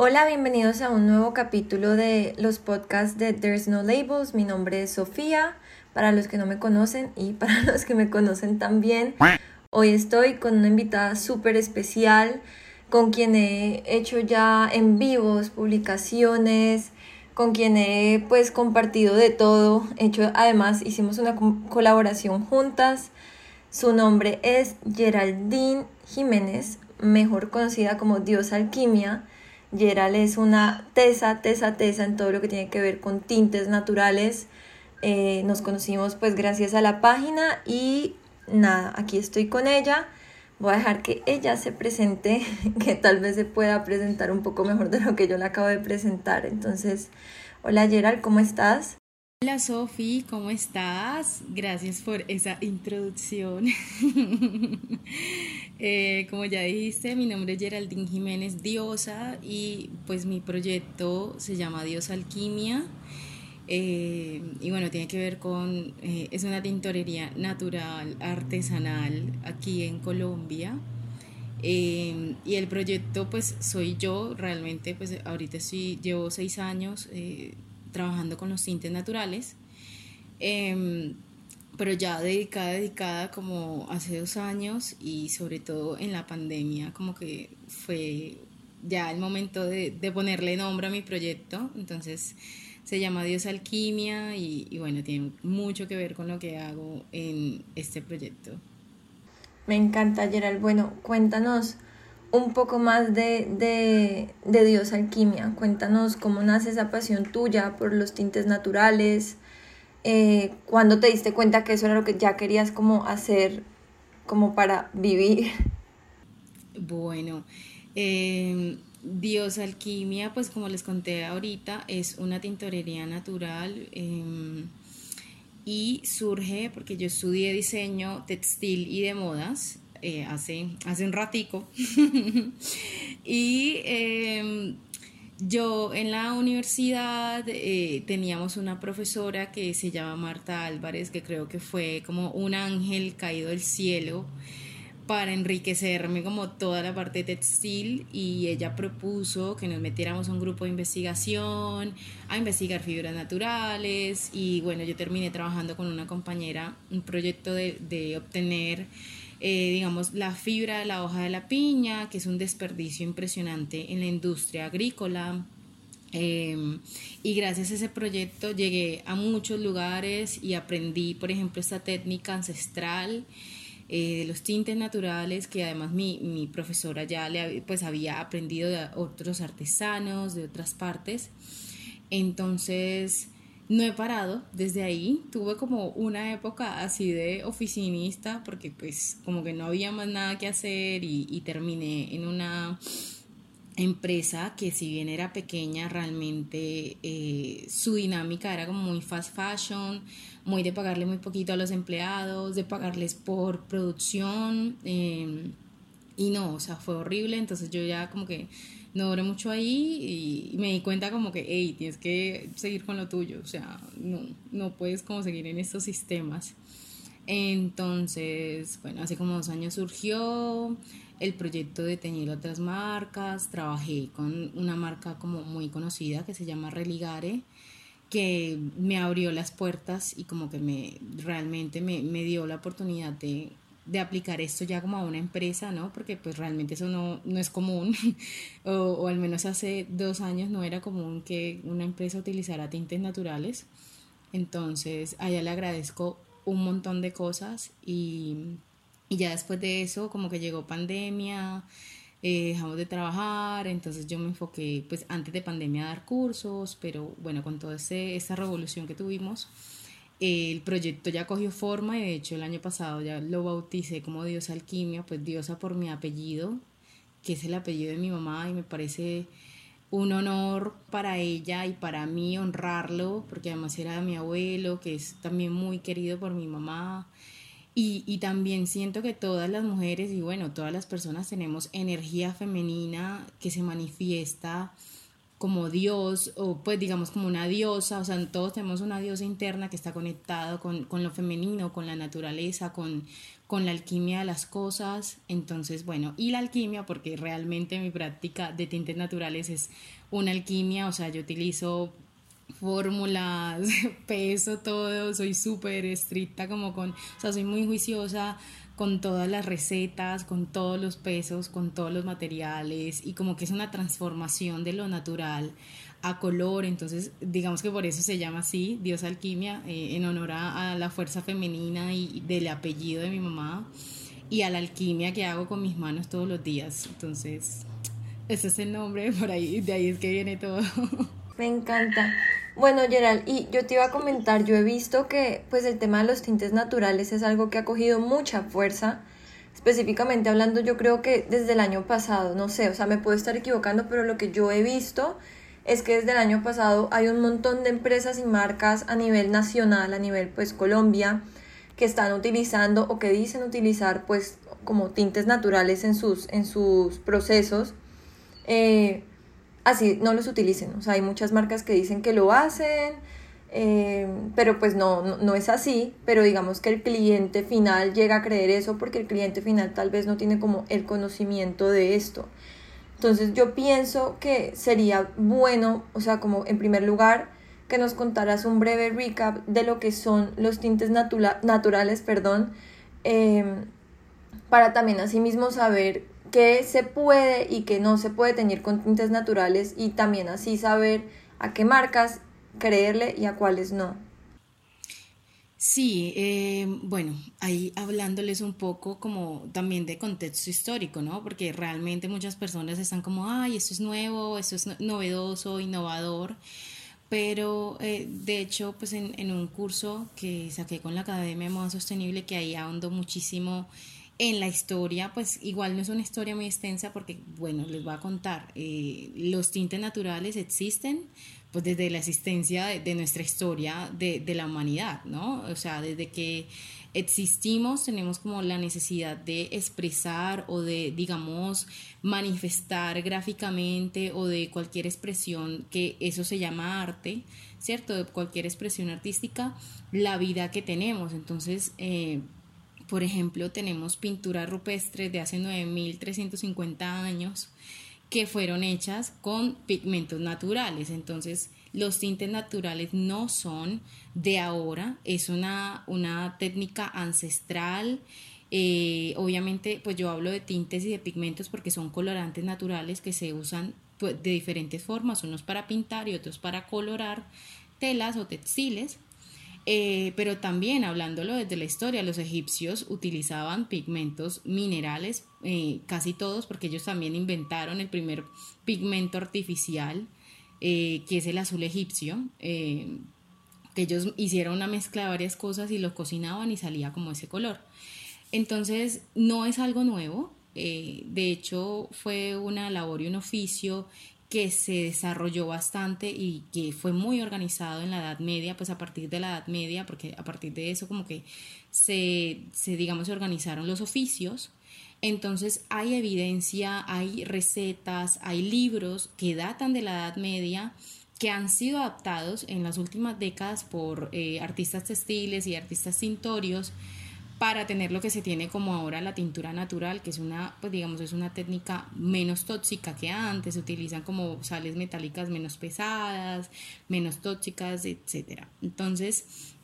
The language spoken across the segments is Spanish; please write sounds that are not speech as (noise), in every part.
Hola, bienvenidos a un nuevo capítulo de los podcasts de There's No Labels. Mi nombre es Sofía, para los que no me conocen y (laughs) para los que me conocen también. Hoy estoy con una invitada súper especial con quien he hecho ya en vivos, publicaciones, con quien he pues compartido de todo. Hecho, además hicimos una colaboración juntas. Su nombre es Geraldine Jiménez, mejor conocida como Dios Alquimia. Gerald es una tesa, tesa, tesa en todo lo que tiene que ver con tintes naturales. Eh, nos conocimos pues gracias a la página y nada, aquí estoy con ella. Voy a dejar que ella se presente, (laughs) que tal vez se pueda presentar un poco mejor de lo que yo le acabo de presentar. Entonces, hola Gerald, ¿cómo estás? Hola Sofi, ¿cómo estás? Gracias por esa introducción. (laughs) Eh, como ya dijiste, mi nombre es Geraldine Jiménez Diosa y pues mi proyecto se llama Dios Alquimia. Eh, y bueno, tiene que ver con, eh, es una tintorería natural, artesanal, aquí en Colombia. y el proyecto pues soy yo, realmente pues ahorita sí llevo seis años trabajando con los tintes naturales, em, pero ya dedicada, dedicada como hace dos años y sobre todo en la pandemia, como que fue ya el momento de, ponerle nombre a mi proyecto, entonces se llama Dios Alquimia y, y, bueno, tiene mucho que ver con lo que hago en este proyecto. Me encanta, Gerald. Bueno, cuéntanos un poco más de, Dios Alquimia. Cuéntanos cómo nace esa pasión tuya por los tintes naturales, eh, cuando te diste cuenta que eso era lo que ya querías como hacer como para vivir. Bueno, em, Dios Alquimia, pues como les conté ahorita, es una tintorería natural em, y surge porque yo estudié diseño textil y de modas eh, hace, hace un ratico. (laughs) y em, yo en la universidad eh, teníamos una profesora que se llama Marta Álvarez, que creo que fue como un ángel caído del cielo para enriquecerme como toda la parte textil y ella propuso que nos metiéramos a un grupo de investigación, a investigar fibras naturales y bueno, yo terminé trabajando con una compañera un proyecto de, de obtener eh, digamos, la fibra de la hoja de la piña, que es un desperdicio impresionante en la industria agrícola. Em, y gracias a ese proyecto llegué a muchos lugares y aprendí, por ejemplo, esta técnica ancestral eh, de los tintes naturales, que además mi, mi profesora ya le, pues, había aprendido de otros artesanos de otras partes. Entonces, no he parado desde ahí. Tuve como una época así de oficinista porque pues como que no había más nada que hacer y, terminé en una empresa que si bien era pequeña realmente eh, su dinámica era como muy fast fashion, muy de pagarle muy poquito a los empleados, de pagarles por producción em, y no, o sea, fue horrible, entonces yo ya como que no duré mucho ahí y, me di cuenta como que, hey, tienes que seguir con lo tuyo, o sea, no, no puedes como seguir en estos sistemas. Entonces, bueno, hace como dos años surgió el proyecto de teñir otras marcas, trabajé con una marca como muy conocida que se llama Religare, que me abrió las puertas y como que me realmente me, me dio la oportunidad de de aplicar esto ya como a una empresa, ¿no? Porque pues realmente eso no, no es común, (laughs) o, o, al menos hace dos años no era común que una empresa utilizara tintes naturales. Entonces, a le agradezco un montón de cosas y, y ya después de eso como que llegó pandemia, eh, dejamos de trabajar, entonces yo me enfoqué pues antes de pandemia a dar cursos, pero bueno, con toda esa revolución que tuvimos, el proyecto ya cogió forma y de hecho el año pasado ya lo bauticé como Diosa Alquimia, pues Diosa por mi apellido, que es el apellido de mi mamá y me parece un honor para ella y para mí honrarlo, porque además era de mi abuelo, que es también muy querido por mi mamá. Y, y, también siento que todas las mujeres y bueno, todas las personas tenemos energía femenina que se manifiesta como Dios, o pues digamos como una diosa, o sea, todos tenemos una diosa interna que está conectado con, con lo femenino, con la naturaleza, con, con la alquimia de las cosas. Entonces, bueno, y la alquimia, porque realmente mi práctica de tintes naturales es una alquimia, o sea, yo utilizo fórmulas, (laughs) peso todo, soy súper estricta como con, o sea, soy muy juiciosa con todas las recetas, con todos los pesos, con todos los materiales y como que es una transformación de lo natural a color, entonces digamos que por eso se llama así, Dios Alquimia, eh, en honor a, la fuerza femenina y del apellido de mi mamá y a la alquimia que hago con mis manos todos los días, entonces ese es el nombre, por ahí, de ahí es que viene todo. (laughs) Me encanta. Bueno, Gerald, y yo te iba a comentar, yo he visto que pues el tema de los tintes naturales es algo que ha cogido mucha fuerza, específicamente hablando yo creo que desde el año pasado, no sé, o sea, me puedo estar equivocando, pero lo que yo he visto es que desde el año pasado hay un montón de empresas y marcas a nivel nacional, a nivel pues Colombia, que están utilizando o que dicen utilizar pues como tintes naturales en sus, en sus procesos. Eh, así no los utilicen. O sea, hay muchas marcas que dicen que lo hacen, eh, pero pues no, no, es así. Pero digamos que el cliente final llega a creer eso porque el cliente final tal vez no tiene como el conocimiento de esto. Entonces yo pienso que sería bueno, o sea, como en primer lugar, que nos contaras un breve recap de lo que son los tintes naturales, perdón, eh, para también asimismo saber qué se puede y qué no se puede tener con tintes naturales y también así saber a qué marcas creerle y a cuáles no. Sí, eh, bueno, ahí hablándoles un poco como también de contexto histórico, ¿no? Porque realmente muchas personas están como, ay, esto es nuevo, esto es novedoso, innovador, pero eh, de hecho, pues en, en, un curso que saqué con la Academia de Moda Sostenible, que ahí ahondo muchísimo en la historia, pues igual no es una historia muy extensa porque, bueno, les voy a contar, eh, los tintes naturales existen pues desde la existencia de, nuestra historia de, la humanidad, ¿no? O sea, desde que existimos tenemos como la necesidad de expresar o de, digamos, manifestar gráficamente o de cualquier expresión, que eso se llama arte, ¿cierto? De cualquier expresión artística, la vida que tenemos. Entonces, eh, por ejemplo, tenemos pinturas rupestres de hace 9.350 años que fueron hechas con pigmentos naturales. Entonces, los tintes naturales no son de ahora, es una, una técnica ancestral. Eh, obviamente, pues yo hablo de tintes y de pigmentos porque son colorantes naturales que se usan pues, de diferentes formas, unos para pintar y otros para colorar telas o textiles. Eh, pero también hablándolo desde la historia, los egipcios utilizaban pigmentos minerales, eh, casi todos, porque ellos también inventaron el primer pigmento artificial, eh, que es el azul egipcio, que ellos hicieron una mezcla de varias cosas y lo cocinaban y salía como ese color. Entonces, no es algo nuevo, de hecho fue una labor y un oficio que se desarrolló bastante y que fue muy organizado en la Edad Media, pues a partir de la Edad Media, porque a partir de eso como que se, se digamos, se organizaron los oficios. Entonces hay evidencia, hay recetas, hay libros que datan de la Edad Media que han sido adaptados en las últimas décadas por eh, artistas textiles y artistas cintorios para tener lo que se tiene como ahora la tintura natural, que es una, pues digamos, es una técnica menos tóxica que antes, se utilizan como sales metálicas menos pesadas, menos tóxicas, etcétera. Entonces,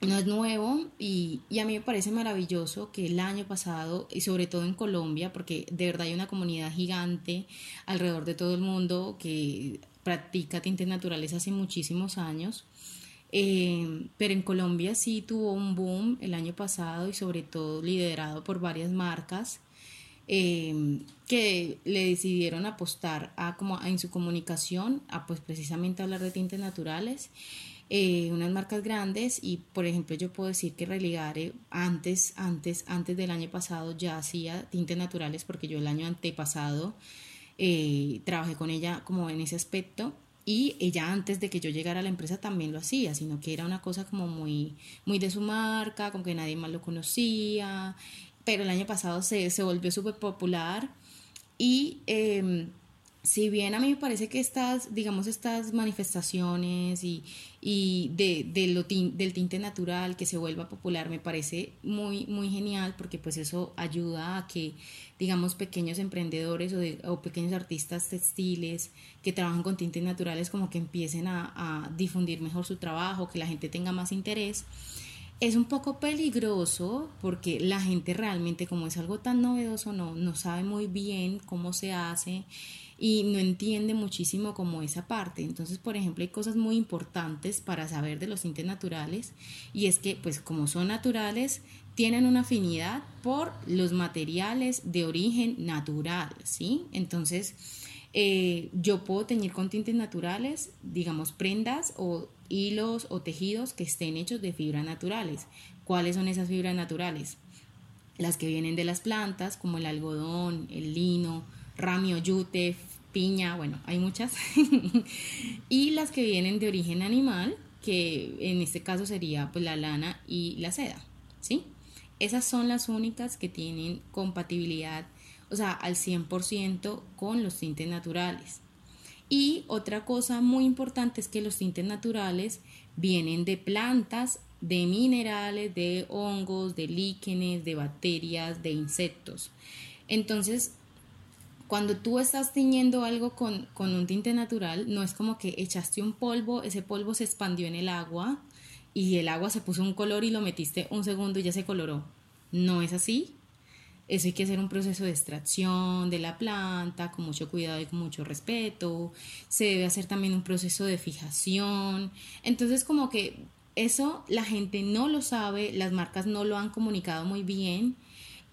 no es nuevo y, y, a mí me parece maravilloso que el año pasado, y sobre todo en Colombia, porque de verdad hay una comunidad gigante alrededor de todo el mundo que practica tintes naturales hace muchísimos años, eh, pero en Colombia sí tuvo un boom el año pasado y sobre todo liderado por varias marcas eh, que le decidieron apostar a como en su comunicación a pues precisamente hablar de tintes naturales eh, unas marcas grandes y por ejemplo yo puedo decir que Religare antes antes antes del año pasado ya hacía tintes naturales porque yo el año antepasado trabajé con ella como en ese aspecto y ella antes de que yo llegara a la empresa también lo hacía, sino que era una cosa como muy, muy de su marca, como que nadie más lo conocía, pero el año pasado se, se volvió súper popular y em, si bien a mí me parece que estas, digamos, estas manifestaciones y, y de, del tinte natural que se vuelva popular me parece muy, muy genial porque pues eso ayuda a que, digamos, pequeños emprendedores o, o pequeños artistas textiles que trabajan con tintes naturales como que empiecen a, a difundir mejor su trabajo, que la gente tenga más interés. Es un poco peligroso porque la gente realmente, como es algo tan novedoso, no, no sabe muy bien cómo se hace y no entiende muchísimo como esa parte. Entonces, por ejemplo, hay cosas muy importantes para saber de los tintes naturales y es que, pues como son naturales, tienen una afinidad por los materiales de origen natural, ¿sí? Entonces, eh, yo puedo teñir con tintes naturales, digamos, prendas o hilos o tejidos que estén hechos de fibras naturales. ¿Cuáles son esas fibras naturales? Las que vienen de las plantas, como el algodón, el lino, ramio, yute, piña, bueno, hay muchas. (laughs) y las que vienen de origen animal, que en este caso sería pues la lana y la seda, ¿sí? Esas son las únicas que tienen compatibilidad, o sea, al 100% con los tintes naturales. Y otra cosa muy importante es que los tintes naturales vienen de plantas, de minerales, de hongos, de líquenes, de bacterias, de insectos. Entonces, cuando tú estás tiñendo algo con, un tinte natural, no es como que echaste un polvo, ese polvo se expandió en el agua y el agua se puso un color y lo metiste un segundo y ya se coloró. No es así. Eso hay que hacer un proceso de extracción de la planta con mucho cuidado y con mucho respeto. Se debe hacer también un proceso de fijación. Entonces como que eso la gente no lo sabe, las marcas no lo han comunicado muy bien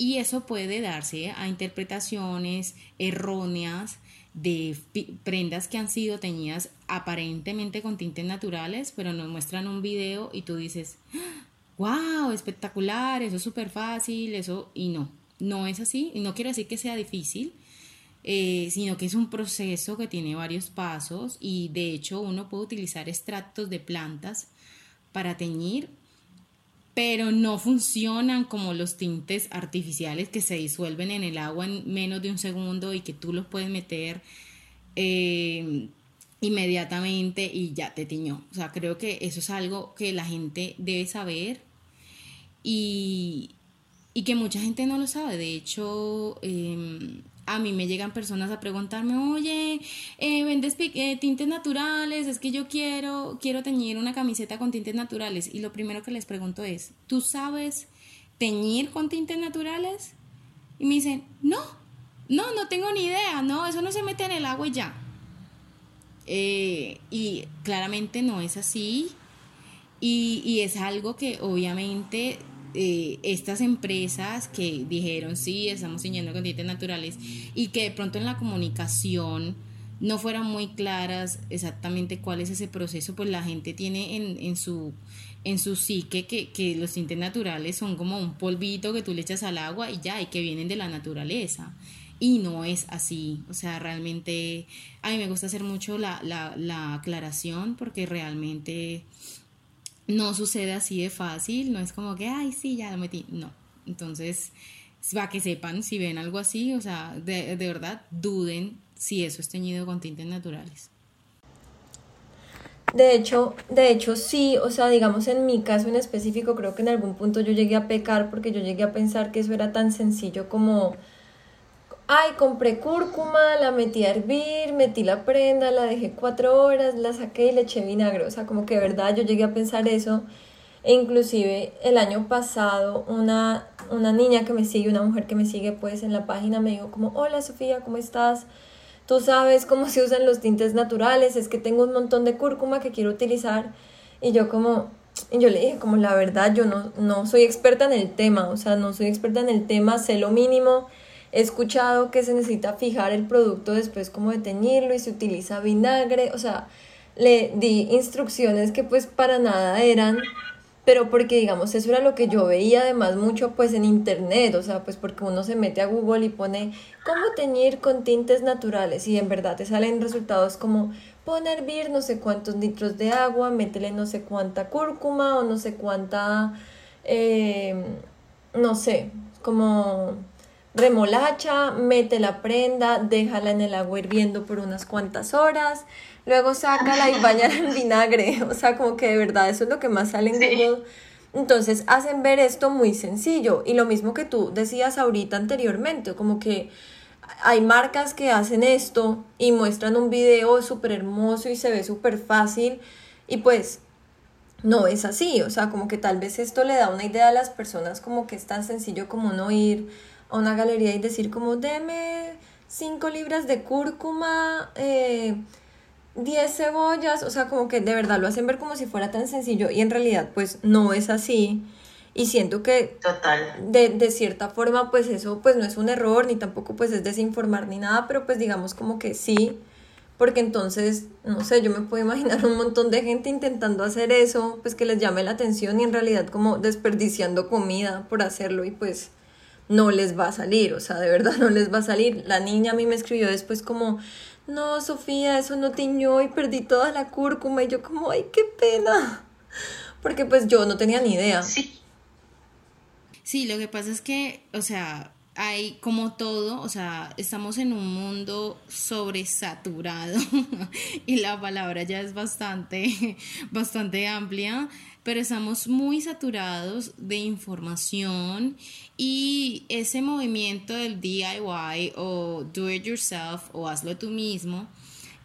y eso puede darse a interpretaciones erróneas de prendas que han sido teñidas aparentemente con tintes naturales, pero nos muestran un video y tú dices, wow, espectacular, eso es súper fácil, eso, y no, no es así, y no quiere decir que sea difícil, eh, sino que es un proceso que tiene varios pasos y de hecho uno puede utilizar extractos de plantas para teñir pero no funcionan como los tintes artificiales que se disuelven en el agua en menos de un segundo y que tú los puedes meter eh, inmediatamente y ya te tiñó. O sea, creo que eso es algo que la gente debe saber y, y que mucha gente no lo sabe. De hecho, em, a mí me llegan personas a preguntarme, oye, eh, ¿vendes eh, tintes naturales? Es que yo quiero, quiero teñir una camiseta con tintes naturales. Y lo primero que les pregunto es, ¿tú sabes teñir con tintes naturales? Y me dicen, no, no, no tengo ni idea, no, eso no se mete en el agua y ya. Eh, y claramente no es así. Y, y es algo que obviamente eh, estas empresas que dijeron, sí, estamos siguiendo con tintes naturales y que de pronto en la comunicación no fueran muy claras exactamente cuál es ese proceso, pues la gente tiene en, en su en su psique que, que los tintes naturales son como un polvito que tú le echas al agua y ya, y que vienen de la naturaleza. Y no es así. O sea, realmente a mí me gusta hacer mucho la, la, la aclaración porque realmente no sucede así de fácil, no es como que, ay, sí, ya lo metí, no. Entonces, para que sepan, si ven algo así, o sea, de, de verdad, duden si eso es teñido con tintes naturales. De hecho, de hecho sí, o sea, digamos en mi caso en específico, creo que en algún punto yo llegué a pecar porque yo llegué a pensar que eso era tan sencillo como ay, compré cúrcuma, la metí a hervir, metí la prenda, la dejé cuatro horas, la saqué y le eché vinagre. O sea, como que de verdad yo llegué a pensar eso. E inclusive el año pasado una, una niña que me sigue, una mujer que me sigue pues en la página me dijo como, hola Sofía, ¿cómo estás? Tú sabes cómo se usan los tintes naturales, es que tengo un montón de cúrcuma que quiero utilizar. Y yo como, y yo le dije como la verdad, yo no, no soy experta en el tema, o sea, no soy experta en el tema, sé lo mínimo He escuchado que se necesita fijar el producto después como de teñirlo y se utiliza vinagre, o sea, le di instrucciones que pues para nada eran, pero porque digamos eso era lo que yo veía además mucho pues en internet, o sea, pues porque uno se mete a Google y pone cómo teñir con tintes naturales y en verdad te salen resultados como pon a hervir no sé cuántos litros de agua, métele no sé cuánta cúrcuma o no sé cuánta, eh, no sé, como remolacha, mete la prenda, déjala en el agua hirviendo por unas cuantas horas, luego sácala y (laughs) bañala en vinagre. (laughs) O sea, como que de verdad eso es lo que más sale en Google. Entonces hacen ver esto muy sencillo. Y lo mismo que tú decías ahorita anteriormente, como que hay marcas que hacen esto y muestran un video súper hermoso y se ve súper fácil. Y pues no es así. O sea, como que tal vez esto le da una idea a las personas como que es tan sencillo como no ir a una galería y decir como, deme 5 libras de cúrcuma, eh, 10 cebollas, o sea, como que de verdad lo hacen ver como si fuera tan sencillo y en realidad pues no es así. Y siento que Total. De, de cierta forma pues eso pues no es un error ni tampoco pues es desinformar ni nada, pero pues digamos como que sí, porque entonces, no sé, yo me puedo imaginar un montón de gente intentando hacer eso, pues que les llame la atención y en realidad como desperdiciando comida por hacerlo y pues no les va a salir, o sea, de verdad no les va a salir. La niña a mí me escribió después como, no, Sofía, eso no tiñó y perdí toda la cúrcuma y yo como, ay, qué pena. (laughs) Porque pues yo no tenía ni idea. Sí. Sí, lo que pasa es que, o sea, hay como todo, o sea, estamos en un mundo sobresaturado (laughs) y la palabra ya es bastante, (laughs) bastante amplia, pero estamos muy saturados de información y ese movimiento del DIY o do it yourself o hazlo tú mismo,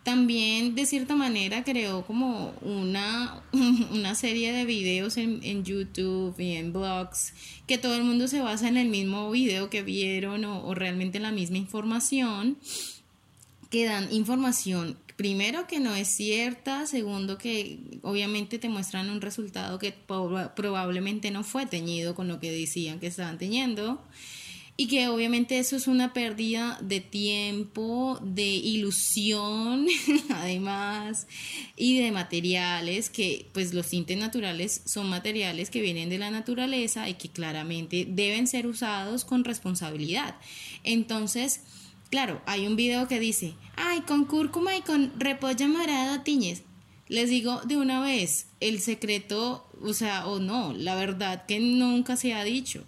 también de cierta manera creó como una, (laughs) una serie de videos en, en, YouTube y en blogs que todo el mundo se basa en el mismo video que vieron o, o realmente en la misma información que dan información primero que no es cierta, segundo que obviamente te muestran un resultado que probablemente no fue teñido con lo que decían que estaban teñiendo y que obviamente eso es una pérdida de tiempo, de ilusión, (laughs) además, y de materiales, que pues los tintes naturales son materiales que vienen de la naturaleza y que claramente deben ser usados con responsabilidad. Entonces, claro, hay un video que dice, ay, con cúrcuma y con repollo morado tiñes. Les digo de una vez, el secreto, o sea, o no, la verdad que nunca se ha dicho,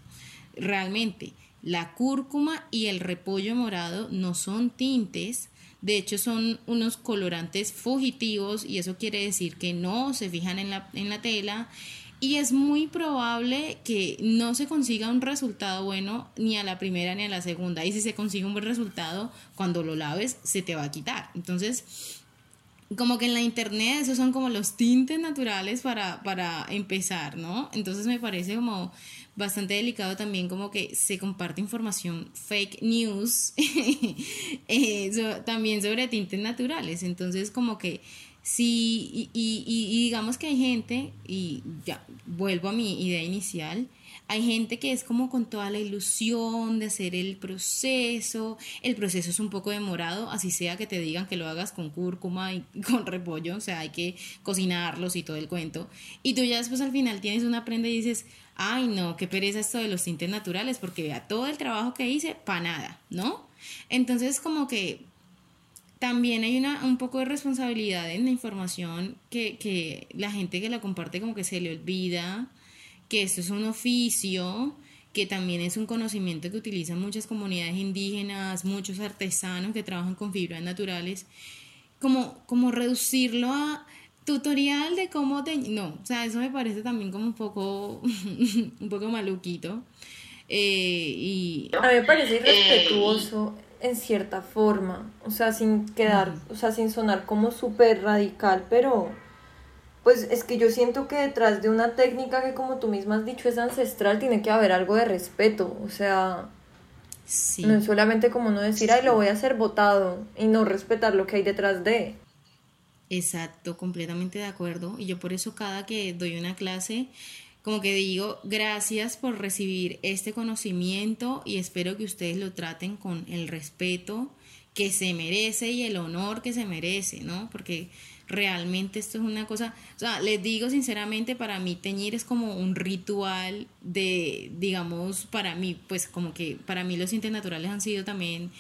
realmente la cúrcuma y el repollo morado no son tintes, de hecho son unos colorantes fugitivos y eso quiere decir que no se fijan en la, en la tela y es muy probable que no se consiga un resultado bueno ni a la primera ni a la segunda. Y si se consigue un buen resultado, cuando lo laves se te va a quitar. Entonces, como que en la internet esos son como los tintes naturales para, para empezar, ¿no? Entonces me parece como bastante delicado también como que se comparte información fake news (laughs) eh, también sobre tintes naturales. Entonces como que sí, y, y, y, digamos que hay gente, y ya vuelvo a mi idea inicial, hay gente que es como con toda la ilusión de hacer el proceso. El proceso es un poco demorado, así sea que te digan que lo hagas con cúrcuma y (laughs) con repollo, o sea, hay que cocinarlos y todo el cuento. Y tú ya después al final tienes una prenda y dices, ay no, qué pereza esto de los tintes naturales, porque vea todo el trabajo que hice, para nada, ¿no? Entonces como que también hay una, un poco de responsabilidad en la información que, que la gente que la comparte como que se le olvida que esto es un oficio, que también es un conocimiento que utilizan muchas comunidades indígenas, muchos artesanos que trabajan con fibras naturales, como, como reducirlo a tutorial de cómo te... No, o sea, eso me parece también como un poco, (laughs) un poco maluquito. Eh, y... A mí me parece irrespetuoso en cierta forma, o sea, sin quedar, o sea, sin sonar como súper radical, pero pues es que yo siento que detrás de una técnica que como tú misma has dicho es ancestral, tiene que haber algo de respeto, o sea, no es solamente como no decir, ay, lo voy a hacer votado y no respetar lo que hay detrás de. Exacto, completamente de acuerdo. Y yo por eso cada que doy una clase, como que digo, gracias por recibir este conocimiento y espero que ustedes lo traten con el respeto que se merece y el honor que se merece, ¿no? Porque realmente esto es una cosa, o sea, les digo sinceramente, para mí teñir es como un ritual de, digamos, para mí, pues como que para mí los tintes naturales han sido también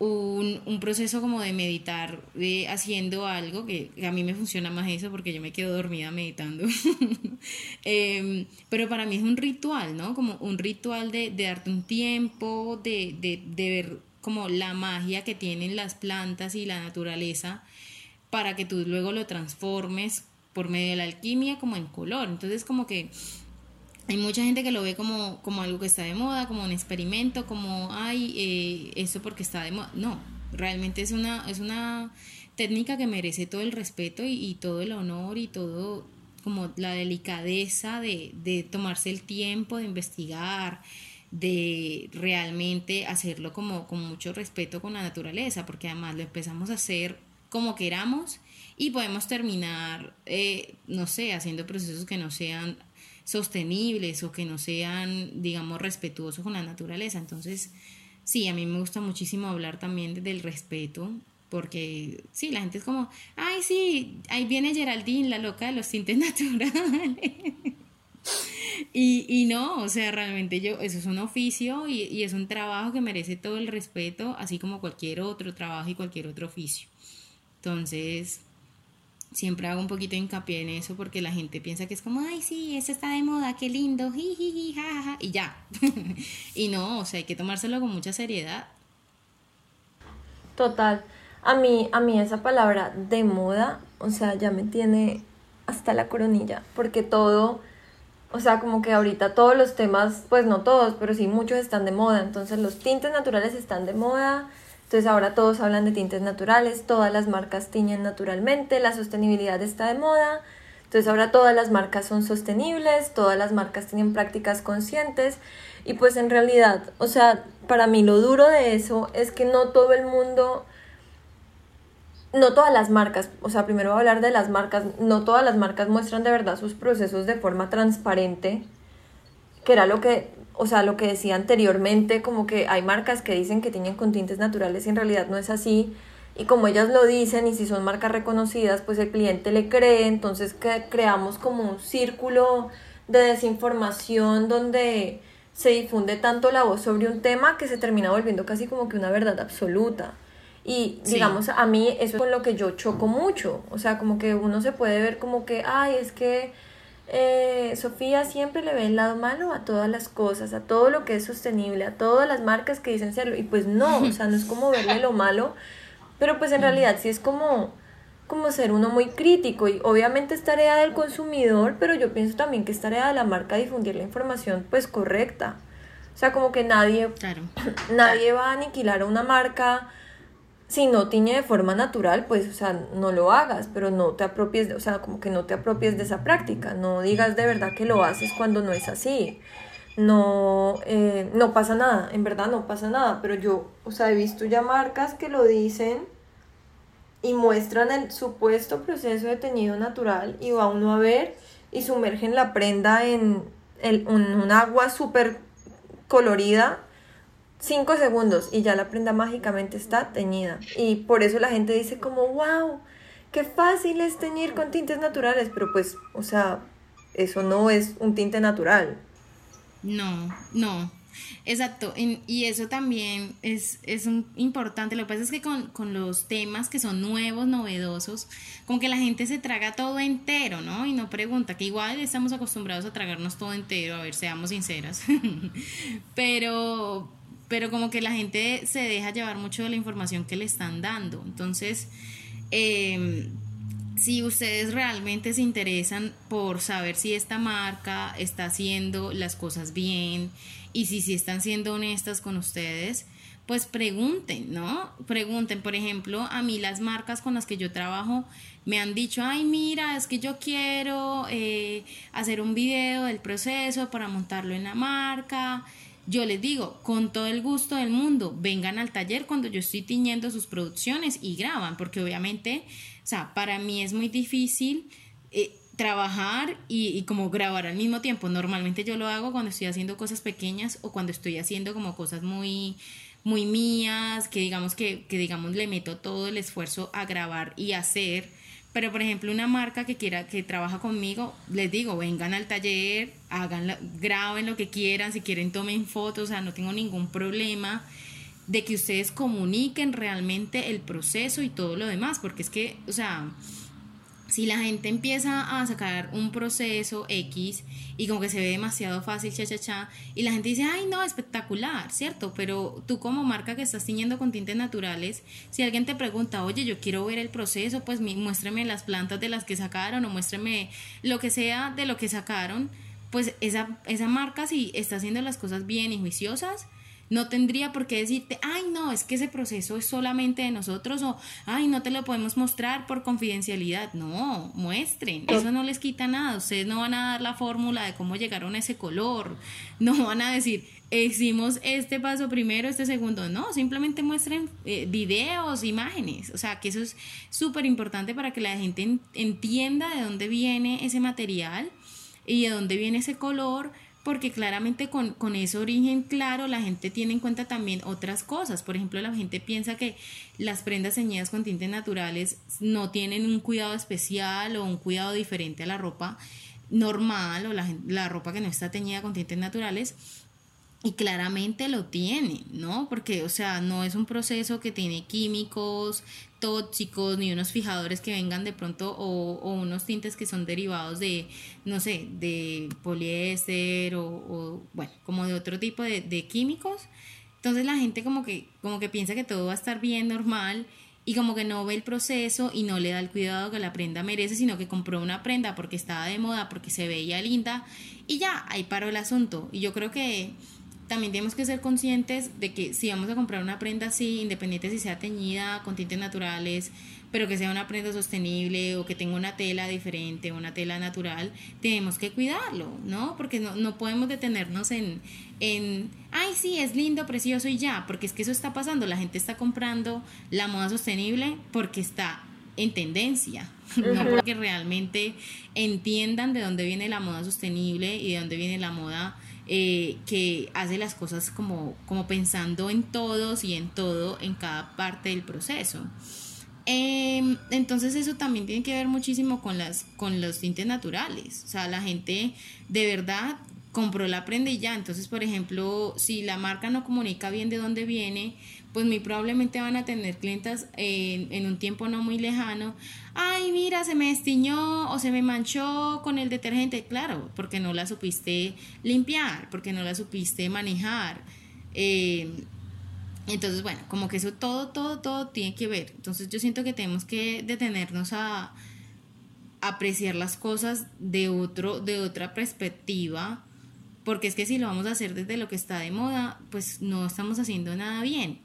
un, un, proceso como de meditar haciendo algo, que, a mí me funciona más eso porque yo me quedo dormida meditando. (laughs) Em, pero para mí es un ritual, ¿no? Como un ritual de, de darte un tiempo, de, de, de, ver como la magia que tienen las plantas y la naturaleza para que tú luego lo transformes por medio de la alquimia como en color. Entonces como que hay mucha gente que lo ve como, como algo que está de moda, como un experimento, como, ay, eh, eso porque está de moda. No, realmente es una, es una técnica que merece todo el respeto y, todo el honor y todo como la delicadeza de, de tomarse el tiempo de investigar, de realmente hacerlo como con mucho respeto con la naturaleza, porque además lo empezamos a hacer como queramos y podemos terminar, eh, no sé, haciendo procesos que no sean sostenibles o que no sean, digamos, respetuosos con la naturaleza. Entonces, sí, a mí me gusta muchísimo hablar también del respeto, porque sí, la gente es como, ay, sí, ahí viene Geraldine, la loca de los tintes (laughs) naturales. y, y no, o sea, realmente yo, eso es un oficio y, y es un trabajo que merece todo el respeto, así como cualquier otro trabajo y cualquier otro oficio. Entonces, siempre hago un poquito de hincapié en eso porque la gente piensa que es como, ay, sí, eso está de moda, qué lindo, jiji, jajaja, y ya. (laughs) y no, o sea, hay que tomárselo con mucha seriedad. Total. A mí, a mí esa palabra de moda, o sea, ya me tiene hasta la coronilla, porque todo, o sea, como que ahorita todos los temas, pues no todos, pero sí muchos están de moda, entonces los tintes naturales están de moda, entonces ahora todos hablan de tintes naturales, todas las marcas tiñen naturalmente, la sostenibilidad está de moda. Entonces ahora todas las marcas son sostenibles, todas las marcas tienen prácticas conscientes y pues en realidad, o sea, para mí lo duro de eso es que no todo el mundo, no todas las marcas, o sea, primero voy a hablar de las marcas, no todas las marcas muestran de verdad sus procesos de forma transparente, que era lo que o sea, lo que decía anteriormente, como que hay marcas que dicen que tienen con tintes naturales y en realidad no es así. Y como ellas lo dicen y si son marcas reconocidas, pues el cliente le cree, entonces que creamos como un círculo de desinformación donde se difunde tanto la voz sobre un tema que se termina volviendo casi como que una verdad absoluta. Y digamos, a mí eso es con lo que yo choco mucho. O sea, como que uno se puede ver como que, ay, es que eh, Sofía siempre le ve el lado malo a todas las cosas, a todo lo que es sostenible, a todas las marcas que dicen serlo. Y pues no, o sea, no es como verle lo malo, pero pues en realidad sí es como, como ser uno muy crítico. Y obviamente es tarea del consumidor, pero yo pienso también que es tarea de la marca difundir la información pues correcta. O sea, como que nadie, (clears throat) nadie va a aniquilar a una marca si no tiñe de forma natural, pues, o sea, no lo hagas, pero no te apropies, de, o sea, como que no te apropies de esa práctica, no digas de verdad que lo haces cuando no es así, no, eh, no pasa nada, en verdad no pasa nada, pero yo, o sea, he visto ya marcas que lo dicen y muestran el supuesto proceso de teñido natural y va uno a ver y sumergen la prenda en, el, un agua súper colorida 5 segundos y ya la prenda mágicamente está teñida. Y por eso la gente dice como, wow, qué fácil es teñir con tintes naturales, pero pues, o sea, eso no es un tinte natural. No, no. Exacto, y eso también es, es un, importante. Lo que pasa es que con, con, los temas que son nuevos, novedosos, como que la gente se traga todo entero, ¿no? Y no pregunta, que igual estamos acostumbrados a tragarnos todo entero, a ver, seamos sinceras. (laughs) pero, pero como que la gente se deja llevar mucho de la información que le están dando. Entonces, em, si ustedes realmente se interesan por saber si esta marca está haciendo las cosas bien y si, si están siendo honestas con ustedes, pues pregunten, ¿no? Pregunten, por ejemplo, a mí las marcas con las que yo trabajo me han dicho, ay, mira, es que yo quiero eh, hacer un video del proceso para montarlo en la marca yo les digo, con todo el gusto del mundo, vengan al taller cuando yo estoy tiñendo sus producciones y graban, porque obviamente, o sea, para mí es muy difícil eh, trabajar y, y, como grabar al mismo tiempo. Normalmente yo lo hago cuando estoy haciendo cosas pequeñas o cuando estoy haciendo como cosas muy muy mías, que digamos que, que digamos le meto todo el esfuerzo a grabar y hacer pero por ejemplo, una marca que quiera, que trabaja conmigo, les digo, vengan al taller, hagan, graben lo que quieran, si quieren tomen fotos, o sea, no tengo ningún problema. de que ustedes comuniquen realmente el proceso y todo lo demás, porque es que, o sea, si la gente empieza a sacar un proceso X y como que se ve demasiado fácil, cha, cha, cha, y la gente dice, ay, no, espectacular, ¿cierto? Pero tú como marca que estás tiñendo con tintes naturales, si alguien te pregunta, oye, yo quiero ver el proceso, pues muéstrame las plantas de las que sacaron o muéstrame lo que sea de lo que sacaron, pues esa, esa marca si está haciendo las cosas bien y juiciosas, no tendría por qué decirte, ay, no, es que ese proceso es solamente de nosotros o, ay, no te lo podemos mostrar por confidencialidad. No, muestren. Eso no les quita nada. Ustedes no van a dar la fórmula de cómo llegaron a ese color. No van a decir, hicimos este paso primero, este segundo. No, simplemente muestren eh, videos, imágenes. O sea, que eso es súper importante para que la gente entienda de dónde viene ese material y de dónde viene ese color porque claramente con, con, ese origen claro la gente tiene en cuenta también otras cosas. Por ejemplo, la gente piensa que las prendas ceñidas con tintes naturales no tienen un cuidado especial o un cuidado diferente a la ropa normal o la, la ropa que no está teñida con tintes naturales y claramente lo tiene, ¿no? Porque, o sea, no es un proceso que tiene químicos tóxicos, ni unos fijadores que vengan de pronto, o, unos tintes que son derivados de, no sé, de poliéster, o, bueno, como de otro tipo de, de, químicos. Entonces la gente como que, como que piensa que todo va a estar bien, normal, y como que no ve el proceso y no le da el cuidado que la prenda merece, sino que compró una prenda porque estaba de moda, porque se veía linda, y ya, ahí paró el asunto. Y yo creo que también tenemos que ser conscientes de que si vamos a comprar una prenda así, independiente si sea teñida con tintes naturales, pero que sea una prenda sostenible o que tenga una tela diferente, una tela natural, tenemos que cuidarlo, ¿no? Porque no, no podemos detenernos en, en, ay, sí, es lindo, precioso y ya, porque es que eso está pasando, la gente está comprando la moda sostenible porque está en tendencia, (laughs) no porque realmente entiendan de dónde viene la moda sostenible y de dónde viene la moda eh, que hace las cosas como, como pensando en todos y en todo en cada parte del proceso. Em, entonces eso también tiene que ver muchísimo con, las, con los tintes naturales. O sea, la gente de verdad compró la prenda y ya. Entonces, por ejemplo, si la marca no comunica bien de dónde viene, pues muy probablemente van a tener clientas en, un tiempo no muy lejano. Ay, mira, se me destiñó o se me manchó con el detergente. Claro, porque no la supiste limpiar, porque no la supiste manejar. Eh, entonces, bueno, como que eso todo, todo, todo tiene que ver. Entonces yo siento que tenemos que detenernos a apreciar las cosas de otro, de otra perspectiva porque es que si lo vamos a hacer desde lo que está de moda, pues no estamos haciendo nada bien.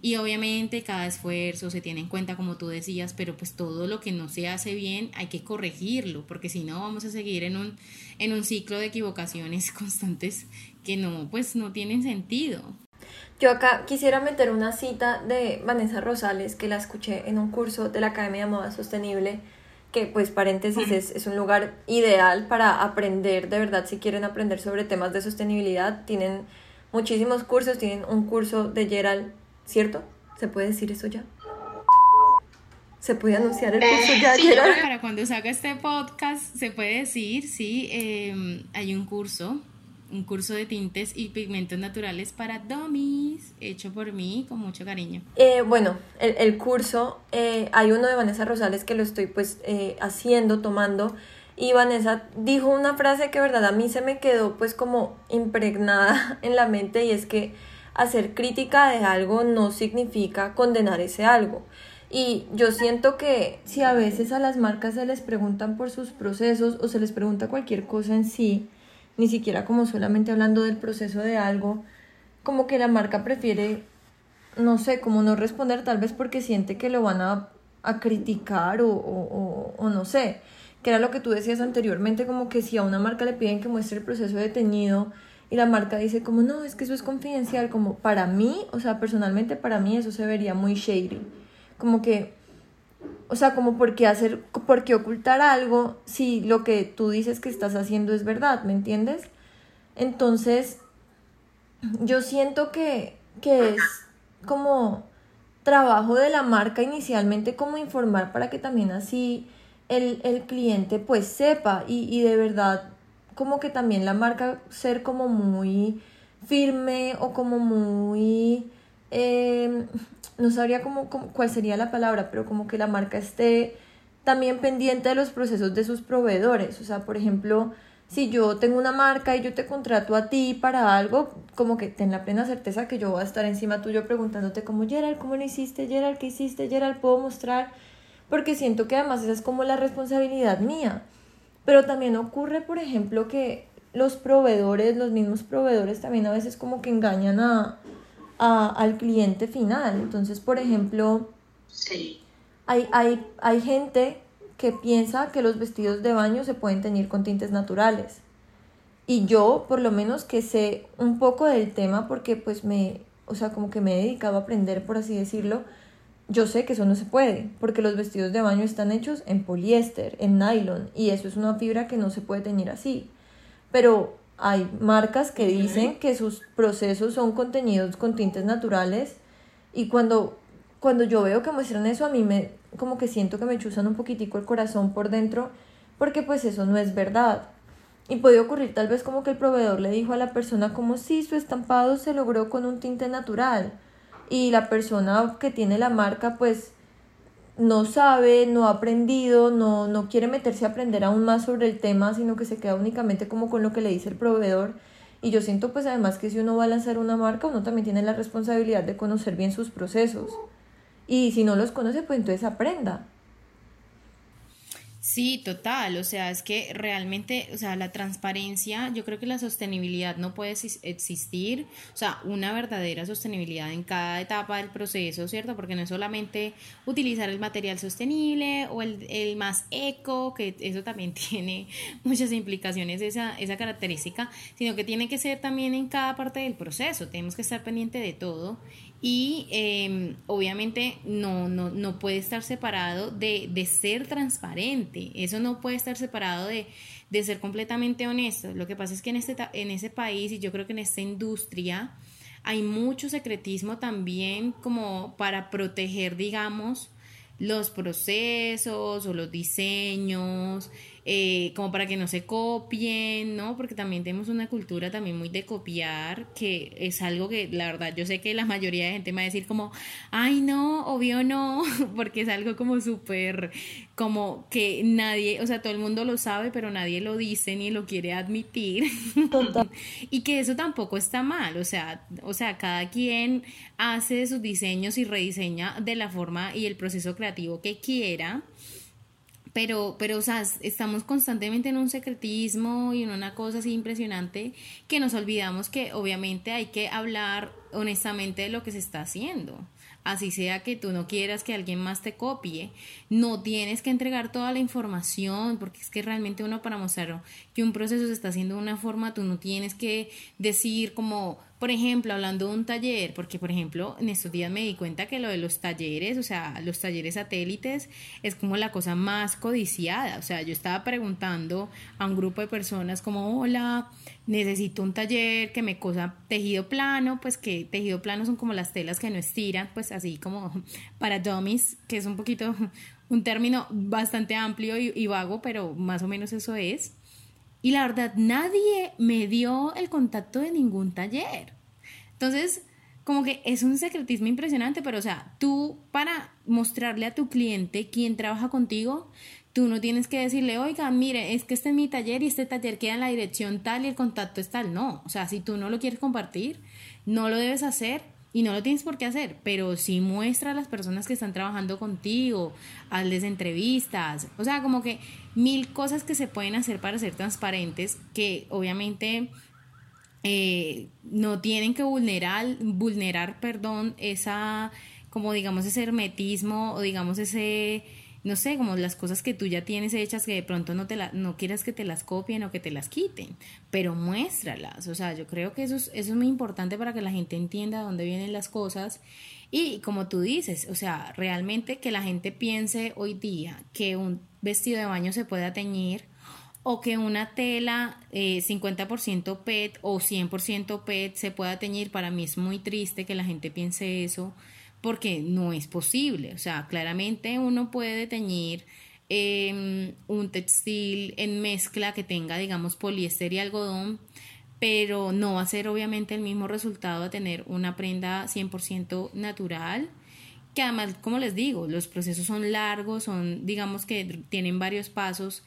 Y obviamente cada esfuerzo se tiene en cuenta, como tú decías, pero pues todo lo que no se hace bien hay que corregirlo, porque si no vamos a seguir en un, en un ciclo de equivocaciones (laughs) constantes que no, pues no tienen sentido. Yo acá quisiera meter una cita de Vanessa Rosales que la escuché en un curso de la Academia de Moda Sostenible que pues paréntesis es, es, un lugar ideal para aprender, de verdad, si quieren aprender sobre temas de sostenibilidad, tienen muchísimos cursos, tienen un curso de Gerald, ¿cierto? ¿Se puede decir eso ya? ¿Se puede anunciar el curso ya, sí, Gerald? Para cuando salga este podcast, se puede decir, sí, eh, hay un curso un curso de tintes y pigmentos naturales para dummies, hecho por mí con mucho cariño. Eh, bueno, el, el curso, eh, hay uno de Vanessa Rosales que lo estoy pues eh, haciendo, tomando, y Vanessa dijo una frase que verdad a mí se me quedó pues como impregnada (laughs) en la mente y es que hacer crítica de algo no significa condenar ese algo. Y yo siento que si a veces a las marcas se les preguntan por sus procesos o se les pregunta cualquier cosa en sí, ni siquiera como solamente hablando del proceso de algo, como que la marca prefiere, no sé, como no responder tal vez porque siente que lo van a, a criticar o, o, o, no sé, que era lo que tú decías anteriormente, como que si a una marca le piden que muestre el proceso de teñido y la marca dice como no, es que eso es confidencial, como para mí, o sea, personalmente para mí eso se vería muy shady, como que o sea, como por qué hacer, por qué ocultar algo si lo que tú dices que estás haciendo es verdad, ¿me entiendes? Entonces, yo siento que, que es como trabajo de la marca inicialmente como informar para que también así el, el cliente pues sepa y, y de verdad como que también la marca ser como muy firme o como muy em, no sabría cómo, cuál sería la palabra, pero como que la marca esté también pendiente de los procesos de sus proveedores. O sea, por ejemplo, si yo tengo una marca y yo te contrato a ti para algo, como que ten la plena certeza que yo voy a estar encima tuyo preguntándote como, Gerald, ¿cómo lo hiciste? Gerald, ¿qué hiciste? Gerald, ¿puedo mostrar? Porque siento que además esa es como la responsabilidad mía. Pero también ocurre, por ejemplo, que los proveedores, los mismos proveedores también a veces como que engañan a, al cliente final. Entonces, por ejemplo, hay, hay, hay gente que piensa que los vestidos de baño se pueden teñir con tintes naturales. Y yo, por lo menos que sé un poco del tema, porque pues me, o sea, como que me he dedicado a aprender, por así decirlo, yo sé que eso no se puede, porque los vestidos de baño están hechos en poliéster, en nylon, y eso es una fibra que no se puede teñir así. Pero hay marcas que dicen que sus procesos son contenidos con tintes naturales, y cuando, cuando yo veo que muestran eso, a mí me, como que siento que me chuzan un poquitico el corazón por dentro, porque pues eso no es verdad. Y puede ocurrir tal vez como que el proveedor le dijo a la persona como si su estampado se logró con un tinte natural y la persona que tiene la marca pues no sabe, no ha aprendido, no, no quiere meterse a aprender aún más sobre el tema, sino que se queda únicamente como con lo que le dice el proveedor. Y yo siento pues además que si uno va a lanzar una marca, uno también tiene la responsabilidad de conocer bien sus procesos. Y si no los conoce, pues entonces aprenda. Sí, total, o sea, es que realmente, o sea, la transparencia, yo creo que la sostenibilidad no puede existir, o sea, una verdadera sostenibilidad en cada etapa del proceso, ¿cierto? Porque no es solamente utilizar el material sostenible o el, el más eco, que eso también (laughs) tiene muchas implicaciones, esa, esa característica, sino que tiene que ser también en cada parte del proceso, tenemos que estar pendiente de todo y em, obviamente no, no, no, puede estar separado de, de, ser transparente, eso no puede estar separado de, de, ser completamente honesto. Lo que pasa es que en, este, en ese país y yo creo que en esta industria hay mucho secretismo también como para proteger, digamos, los procesos o los diseños, eh, como para que no se copien, ¿no? Porque también tenemos una cultura también muy de copiar, que es algo que la verdad yo sé que la mayoría de gente me va a decir como, ay no, obvio no, (laughs) porque es algo como súper, como que nadie, o sea, todo el mundo lo sabe, pero nadie lo dice ni lo quiere admitir. (laughs) y que eso tampoco está mal, o sea, o sea, cada quien hace sus diseños y rediseña de la forma y el proceso creativo que quiera pero, pero, o sea, estamos constantemente en un secretismo y en una cosa así impresionante que nos olvidamos que obviamente hay que hablar honestamente de lo que se está haciendo. Así sea que tú no quieras que alguien más te copie, no tienes que entregar toda la información, porque es que realmente uno para mostrar que un proceso se está haciendo de una forma, tú no tienes que decir como por ejemplo, hablando de un taller, porque por ejemplo, en estos días me di cuenta que lo de los talleres, o sea, los talleres satélites, es como la cosa más codiciada. O sea, yo estaba preguntando a un grupo de personas como, hola, necesito un taller que me cosa tejido plano, pues que tejido plano son como las telas que no estiran, pues así como para dummies, que es un poquito (laughs) un término bastante amplio y, y vago, pero más o menos eso es. Y la verdad, nadie me dio el contacto de ningún taller. Entonces, como que es un secretismo impresionante, pero o sea, tú para mostrarle a tu cliente quién trabaja contigo, tú no tienes que decirle, oiga, mire, es que este es mi taller y este taller queda en la dirección tal y el contacto es tal. No, o sea, si tú no lo quieres compartir, no lo debes hacer y no lo tienes por qué hacer, pero sí muestra a las personas que están trabajando contigo, hazles entrevistas, o sea, como que mil cosas que se pueden hacer para ser transparentes que obviamente eh, no tienen que vulnerar, vulnerar, perdón, esa, como digamos, ese hermetismo o digamos ese no sé, como las cosas que tú ya tienes hechas que de pronto no te la, no quieras que te las copien o que te las quiten, pero muéstralas, o sea, yo creo que eso es, eso es muy importante para que la gente entienda dónde vienen las cosas. Y como tú dices, o sea, realmente que la gente piense hoy día que un vestido de baño se pueda teñir o que una tela eh, 50% PET o 100% PET se pueda teñir, para mí es muy triste que la gente piense eso porque no es posible. O sea, claramente uno puede teñir em, un textil en mezcla que tenga, digamos, poliéster y algodón, pero no va a ser obviamente el mismo resultado de tener una prenda 100% natural, que además, como les digo, los procesos son largos, son, digamos que tienen varios pasos,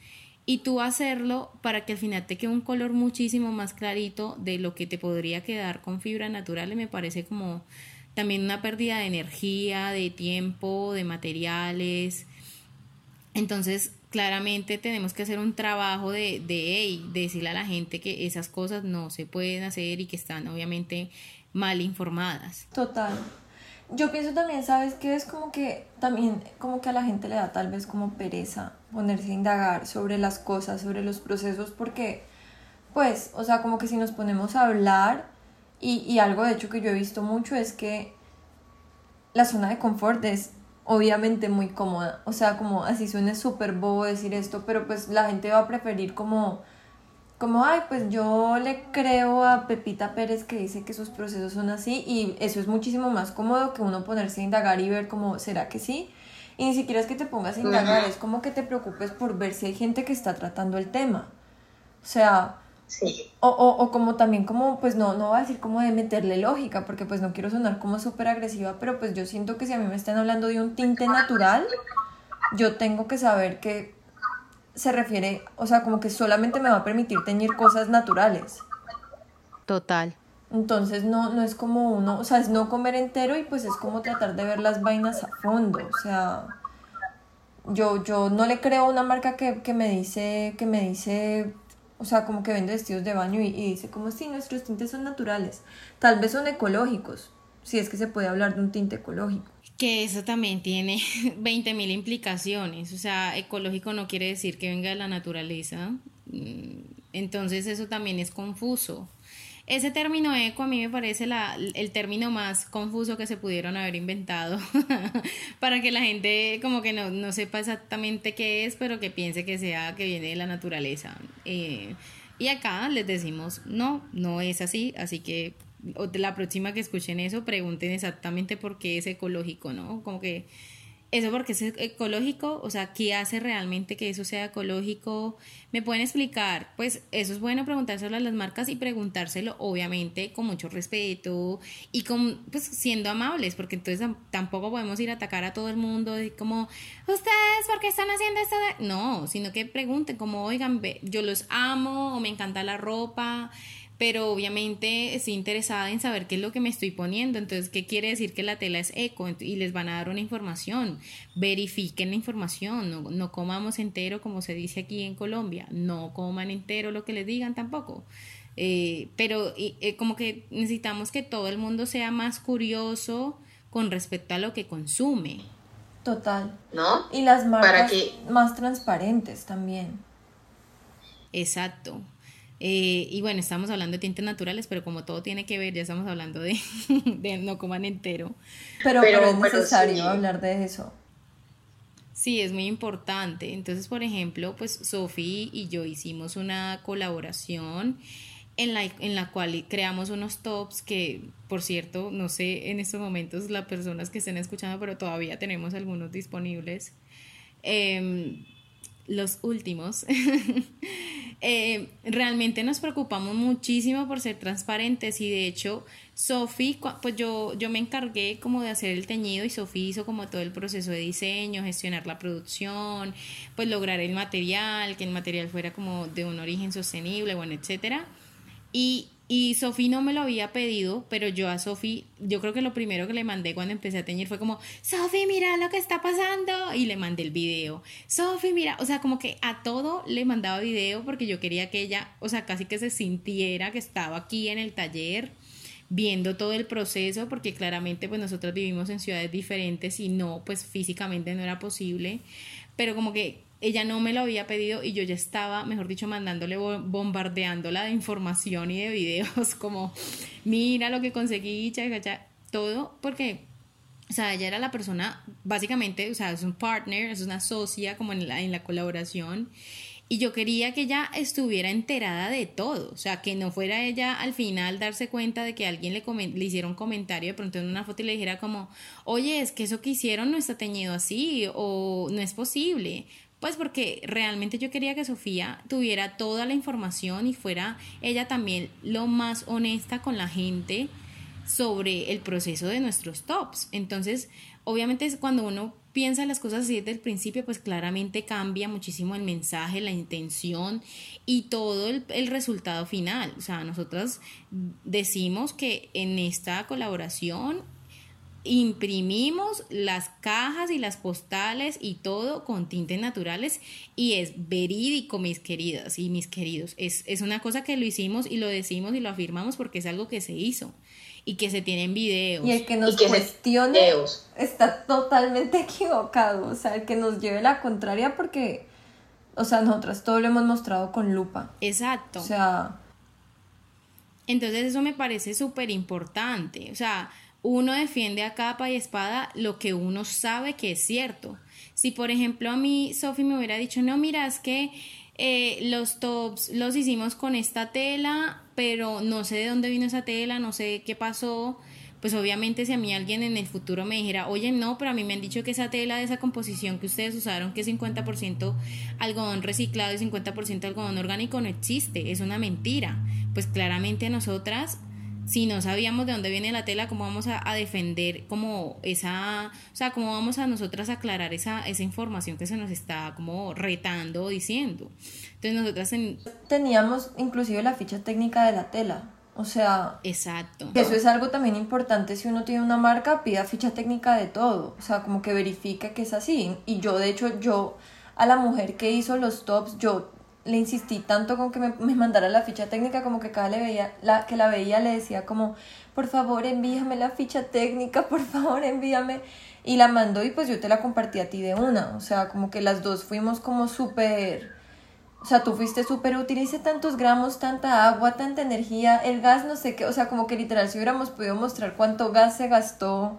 y tú hacerlo para que al final te quede un color muchísimo más clarito de lo que te podría quedar con fibra natural, me parece como también una pérdida de energía, de tiempo, de materiales. Entonces, claramente tenemos que hacer un trabajo de, de, de decirle a la gente que esas cosas no se pueden hacer y que están obviamente mal informadas. Total. Yo pienso también, ¿sabes qué? Es como que también como que a la gente le da tal vez como pereza ponerse a indagar sobre las cosas, sobre los procesos, porque pues, o sea, como que si nos ponemos a hablar y, y algo de hecho que yo he visto mucho es que la zona de confort es obviamente muy cómoda. O sea, como así suena súper bobo decir esto, pero pues la gente va a preferir como, como, ay, pues yo le creo a Pepita Pérez que dice que sus procesos son así y eso es muchísimo más cómodo que uno ponerse a indagar y ver como, ¿será que sí? Y ni siquiera es que te pongas a indagar, es como que te preocupes por ver si hay gente que está tratando el tema. O sea, o, o, o, como también como, pues no, no voy a decir como de meterle lógica, porque pues no quiero sonar como súper agresiva, pero pues yo siento que si a mí me están hablando de un tinte natural, yo tengo que saber que se refiere, o sea, como que solamente me va a permitir teñir cosas naturales. Total. Entonces no, no es como uno, o sea, es no comer entero y pues es como tratar de ver las vainas a fondo, o sea, yo, yo no le creo a una marca que, que me dice, que me dice o sea, como que vende vestidos de baño y, dice como si nuestros tintes son naturales. Tal vez son ecológicos, si es que se puede hablar de un tinte ecológico. Que eso también tiene (laughs) 20.000 implicaciones. O sea, ecológico no quiere decir que venga de la naturaleza. Mm, entonces eso también es confuso. Ese término eco a mí me parece la, el término más confuso que se pudieron haber inventado (laughs) para que la gente como que no, no, sepa exactamente qué es, pero que piense que sea que viene de la naturaleza. Eh, y acá les decimos, no, no es así, así que la próxima que escuchen eso, pregunten exactamente por qué es ecológico, ¿no? Como que eso porque es ecológico, o sea, ¿qué hace realmente que eso sea ecológico? ¿Me pueden explicar? Pues eso es bueno preguntárselo a las marcas y preguntárselo obviamente con mucho respeto y con, pues siendo amables, porque entonces tampoco podemos ir a atacar a todo el mundo y como, ustedes, ¿por qué están haciendo esto? No, sino que pregunten como, oigan, yo los amo o me encanta la ropa pero obviamente estoy interesada en saber qué es lo que me estoy poniendo, entonces, ¿qué quiere decir que la tela es eco? Y les van a dar una información, verifiquen la información, no, no comamos entero como se dice aquí en Colombia, no coman entero lo que les digan tampoco. Eh, pero eh, como que necesitamos que todo el mundo sea más curioso con respecto a lo que consume. Total. ¿No? Y las marcas más transparentes también. Exacto. Eh, y bueno, estamos hablando de tintes naturales, pero como todo tiene que ver, ya estamos hablando de, (laughs) de no coman entero. Pero, pero, es necesario hablar de eso. Sí, es muy importante. Entonces, por ejemplo, pues Sofi y yo hicimos una colaboración en la, en la cual creamos unos tops que, por cierto, no sé en estos momentos las personas que estén escuchando, pero todavía tenemos algunos disponibles. Eh, los últimos, (laughs) eh, realmente nos preocupamos muchísimo por ser transparentes y de hecho Sofi, pues yo, yo me encargué como de hacer el teñido y Sofi hizo como todo el proceso de diseño, gestionar la producción, pues lograr el material, que el material fuera como de un origen sostenible, bueno, etcétera. Y y Sofi no me lo había pedido, pero yo a Sofi, yo creo que lo primero que le mandé cuando empecé a teñir fue como, Sofi, mira lo que está pasando. Y le mandé el video. Sofi, mira, o sea, como que a todo le mandaba video porque yo quería que ella, o sea, casi que se sintiera que estaba aquí en el taller viendo todo el proceso, porque claramente pues nosotros vivimos en ciudades diferentes y no, pues físicamente no era posible, pero como que ella no me lo había pedido y yo ya estaba, mejor dicho, mandándole, bombardeándola de información y de videos, (laughs) como, mira lo que conseguí, chacha, todo, porque, o sea, ella era la persona, básicamente, o sea, es un partner, es una socia como en la, en la colaboración. Y yo quería que ella estuviera enterada de todo, o sea, que no fuera ella al final darse cuenta de que alguien le, le hiciera un comentario de pronto en una foto y le dijera como, oye, es que eso que hicieron no está teñido así o no es posible pues porque realmente yo quería que Sofía tuviera toda la información y fuera ella también lo más honesta con la gente sobre el proceso de nuestros tops. Entonces, obviamente cuando uno piensa las cosas así desde el principio, pues claramente cambia muchísimo el mensaje, la intención y todo el, el, resultado final. O sea, nosotros decimos que en esta colaboración imprimimos las cajas y las postales y todo con tintes naturales y es verídico, mis queridas y mis queridos. Es, es una cosa que lo hicimos y lo decimos y lo afirmamos porque es algo que se hizo y que se tienen videos. Y el que nos cuestione está totalmente (laughs) equivocado. O sea, el que nos lleve la contraria porque, o sea, nosotras todo lo hemos mostrado con lupa. Exacto. O sea... Entonces eso me parece súper importante. O sea, uno defiende a capa y espada lo que uno sabe que es cierto. Si por ejemplo a mí Sofi me hubiera dicho, no, mira, es que eh, los tops los hicimos con esta tela, pero no sé de dónde vino esa tela, no sé qué pasó. Pues obviamente si a mí alguien en el futuro me dijera, oye, no, pero a mí me han dicho que esa tela de esa composición que ustedes usaron, que es 50% algodón reciclado y 50% algodón orgánico, no existe, es una mentira. Pues claramente nosotras si no sabíamos de dónde viene la tela, cómo vamos a, defender como esa, o sea, cómo vamos a nosotras aclarar esa, esa información que se nos está como retando o diciendo. Entonces nosotras teníamos inclusive la ficha técnica de la tela. O sea, exacto. Eso es algo también importante si uno tiene una marca, pida ficha técnica de todo, o sea, como que verifique que es así. Y yo de hecho yo a la mujer que hizo los tops, yo le insistí tanto con que me, mandara la ficha técnica como que cada le veía, la, que la veía le decía como, por favor envíame la ficha técnica, (laughs) por favor envíame. Y la mandó y pues yo te la compartí a ti de una. O sea, como que las dos fuimos como súper... O sea, tú fuiste súper útil, hice tantos gramos, tanta agua, tanta energía, el gas no sé qué, o sea, como que literal si hubiéramos podido mostrar cuánto gas se gastó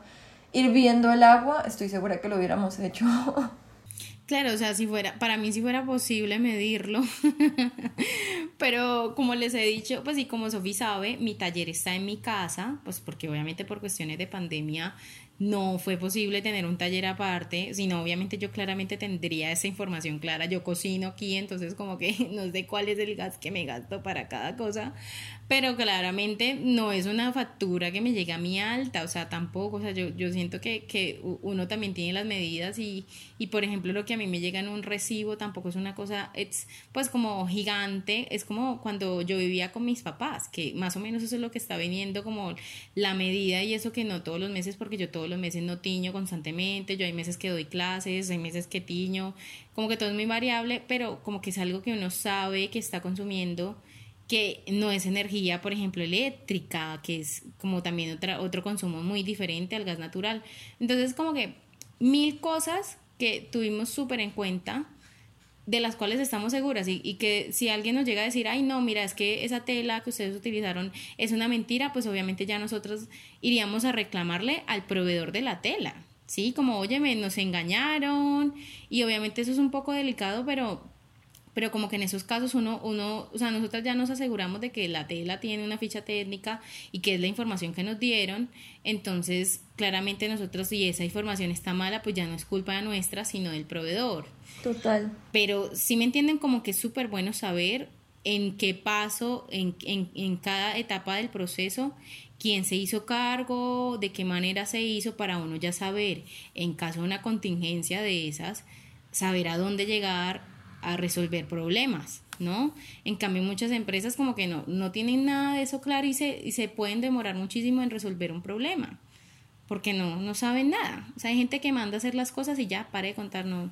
hirviendo el agua, estoy segura que lo hubiéramos hecho. (laughs) Claro, o sea, si fuera, para mí si fuera posible medirlo, (laughs) pero como les he dicho, pues y como Sofi sabe, mi taller está en mi casa, pues porque obviamente por cuestiones de pandemia no fue posible tener un taller aparte, sino obviamente yo claramente tendría esa información clara. Yo cocino aquí, entonces como que (laughs) no sé cuál es el gas que me gasto para cada cosa, pero claramente no es una factura que me llega a mí alta, o sea, tampoco, o sea, yo, yo siento que, que uno también tiene las medidas y, y, por ejemplo, lo que a mí me llega en un recibo tampoco es una cosa, es pues como gigante, es como cuando yo vivía con mis papás, que más o menos eso es lo que está viniendo como la medida y eso que no todos los meses, porque yo todos los meses no tiño constantemente, yo hay meses que doy clases, hay meses que tiño, como que todo es muy variable, pero como que es algo que uno sabe que está consumiendo que no es energía, por ejemplo, eléctrica, que es como también otra, otro consumo muy diferente al gas natural. Entonces, como que mil cosas que tuvimos súper en cuenta, de las cuales estamos seguras y, que si alguien nos llega a decir, ay, no, mira, es que esa tela que ustedes utilizaron es una mentira, pues obviamente ya nosotros iríamos a reclamarle al proveedor de la tela, ¿sí? Como, oye, nos engañaron y obviamente eso es un poco delicado, pero pero como que en esos casos uno, uno, o sea, nosotros ya nos aseguramos de que la tela tiene una ficha técnica y que es la información que nos dieron, entonces claramente nosotros si esa información está mala, pues ya no es culpa nuestra, sino del proveedor. Total. Pero sí me entienden como que es súper bueno saber en qué paso, en, en, en cada etapa del proceso, quién se hizo cargo, de qué manera se hizo, para uno ya saber, en caso de una contingencia de esas, saber a dónde llegar, a resolver problemas, ¿no? En cambio, muchas empresas como que no, no tienen nada de eso claro y se, y se pueden demorar muchísimo en resolver un problema, porque no, no saben nada. O sea, hay gente que manda a hacer las cosas y ya, pare de contar, no,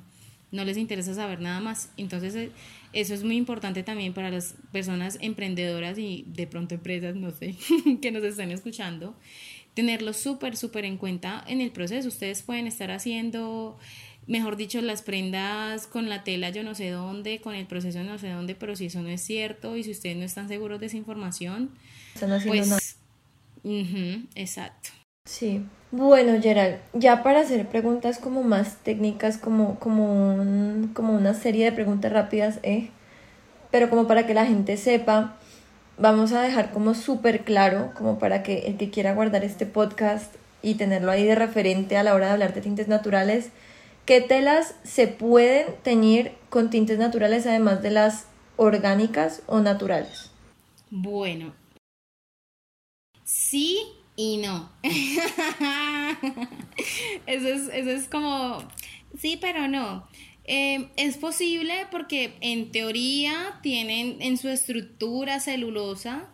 no les interesa saber nada más. Entonces, eh, eso es muy importante también para las personas emprendedoras y de pronto empresas, no sé, (laughs) que nos estén escuchando, tenerlo súper, súper en cuenta en el proceso. Ustedes pueden estar haciendo mejor dicho, las prendas con la tela yo no sé dónde, con el proceso no sé dónde, pero si eso no es cierto y si ustedes no están seguros de esa información, pues... exacto. Sí. Bueno, Gerald, ya para hacer preguntas como más técnicas, como, como, como una serie de preguntas rápidas, ¿eh? pero como para que la gente sepa, vamos a dejar como súper claro, como para que el que quiera guardar este podcast y tenerlo ahí de referente a la hora de hablar de tintes naturales, ¿Qué telas se pueden teñir con tintes naturales además de las orgánicas o naturales? Bueno, sí y no. (laughs) eso, es, eso es como, sí, pero no. Eh, es posible porque en teoría tienen en su estructura celulosa,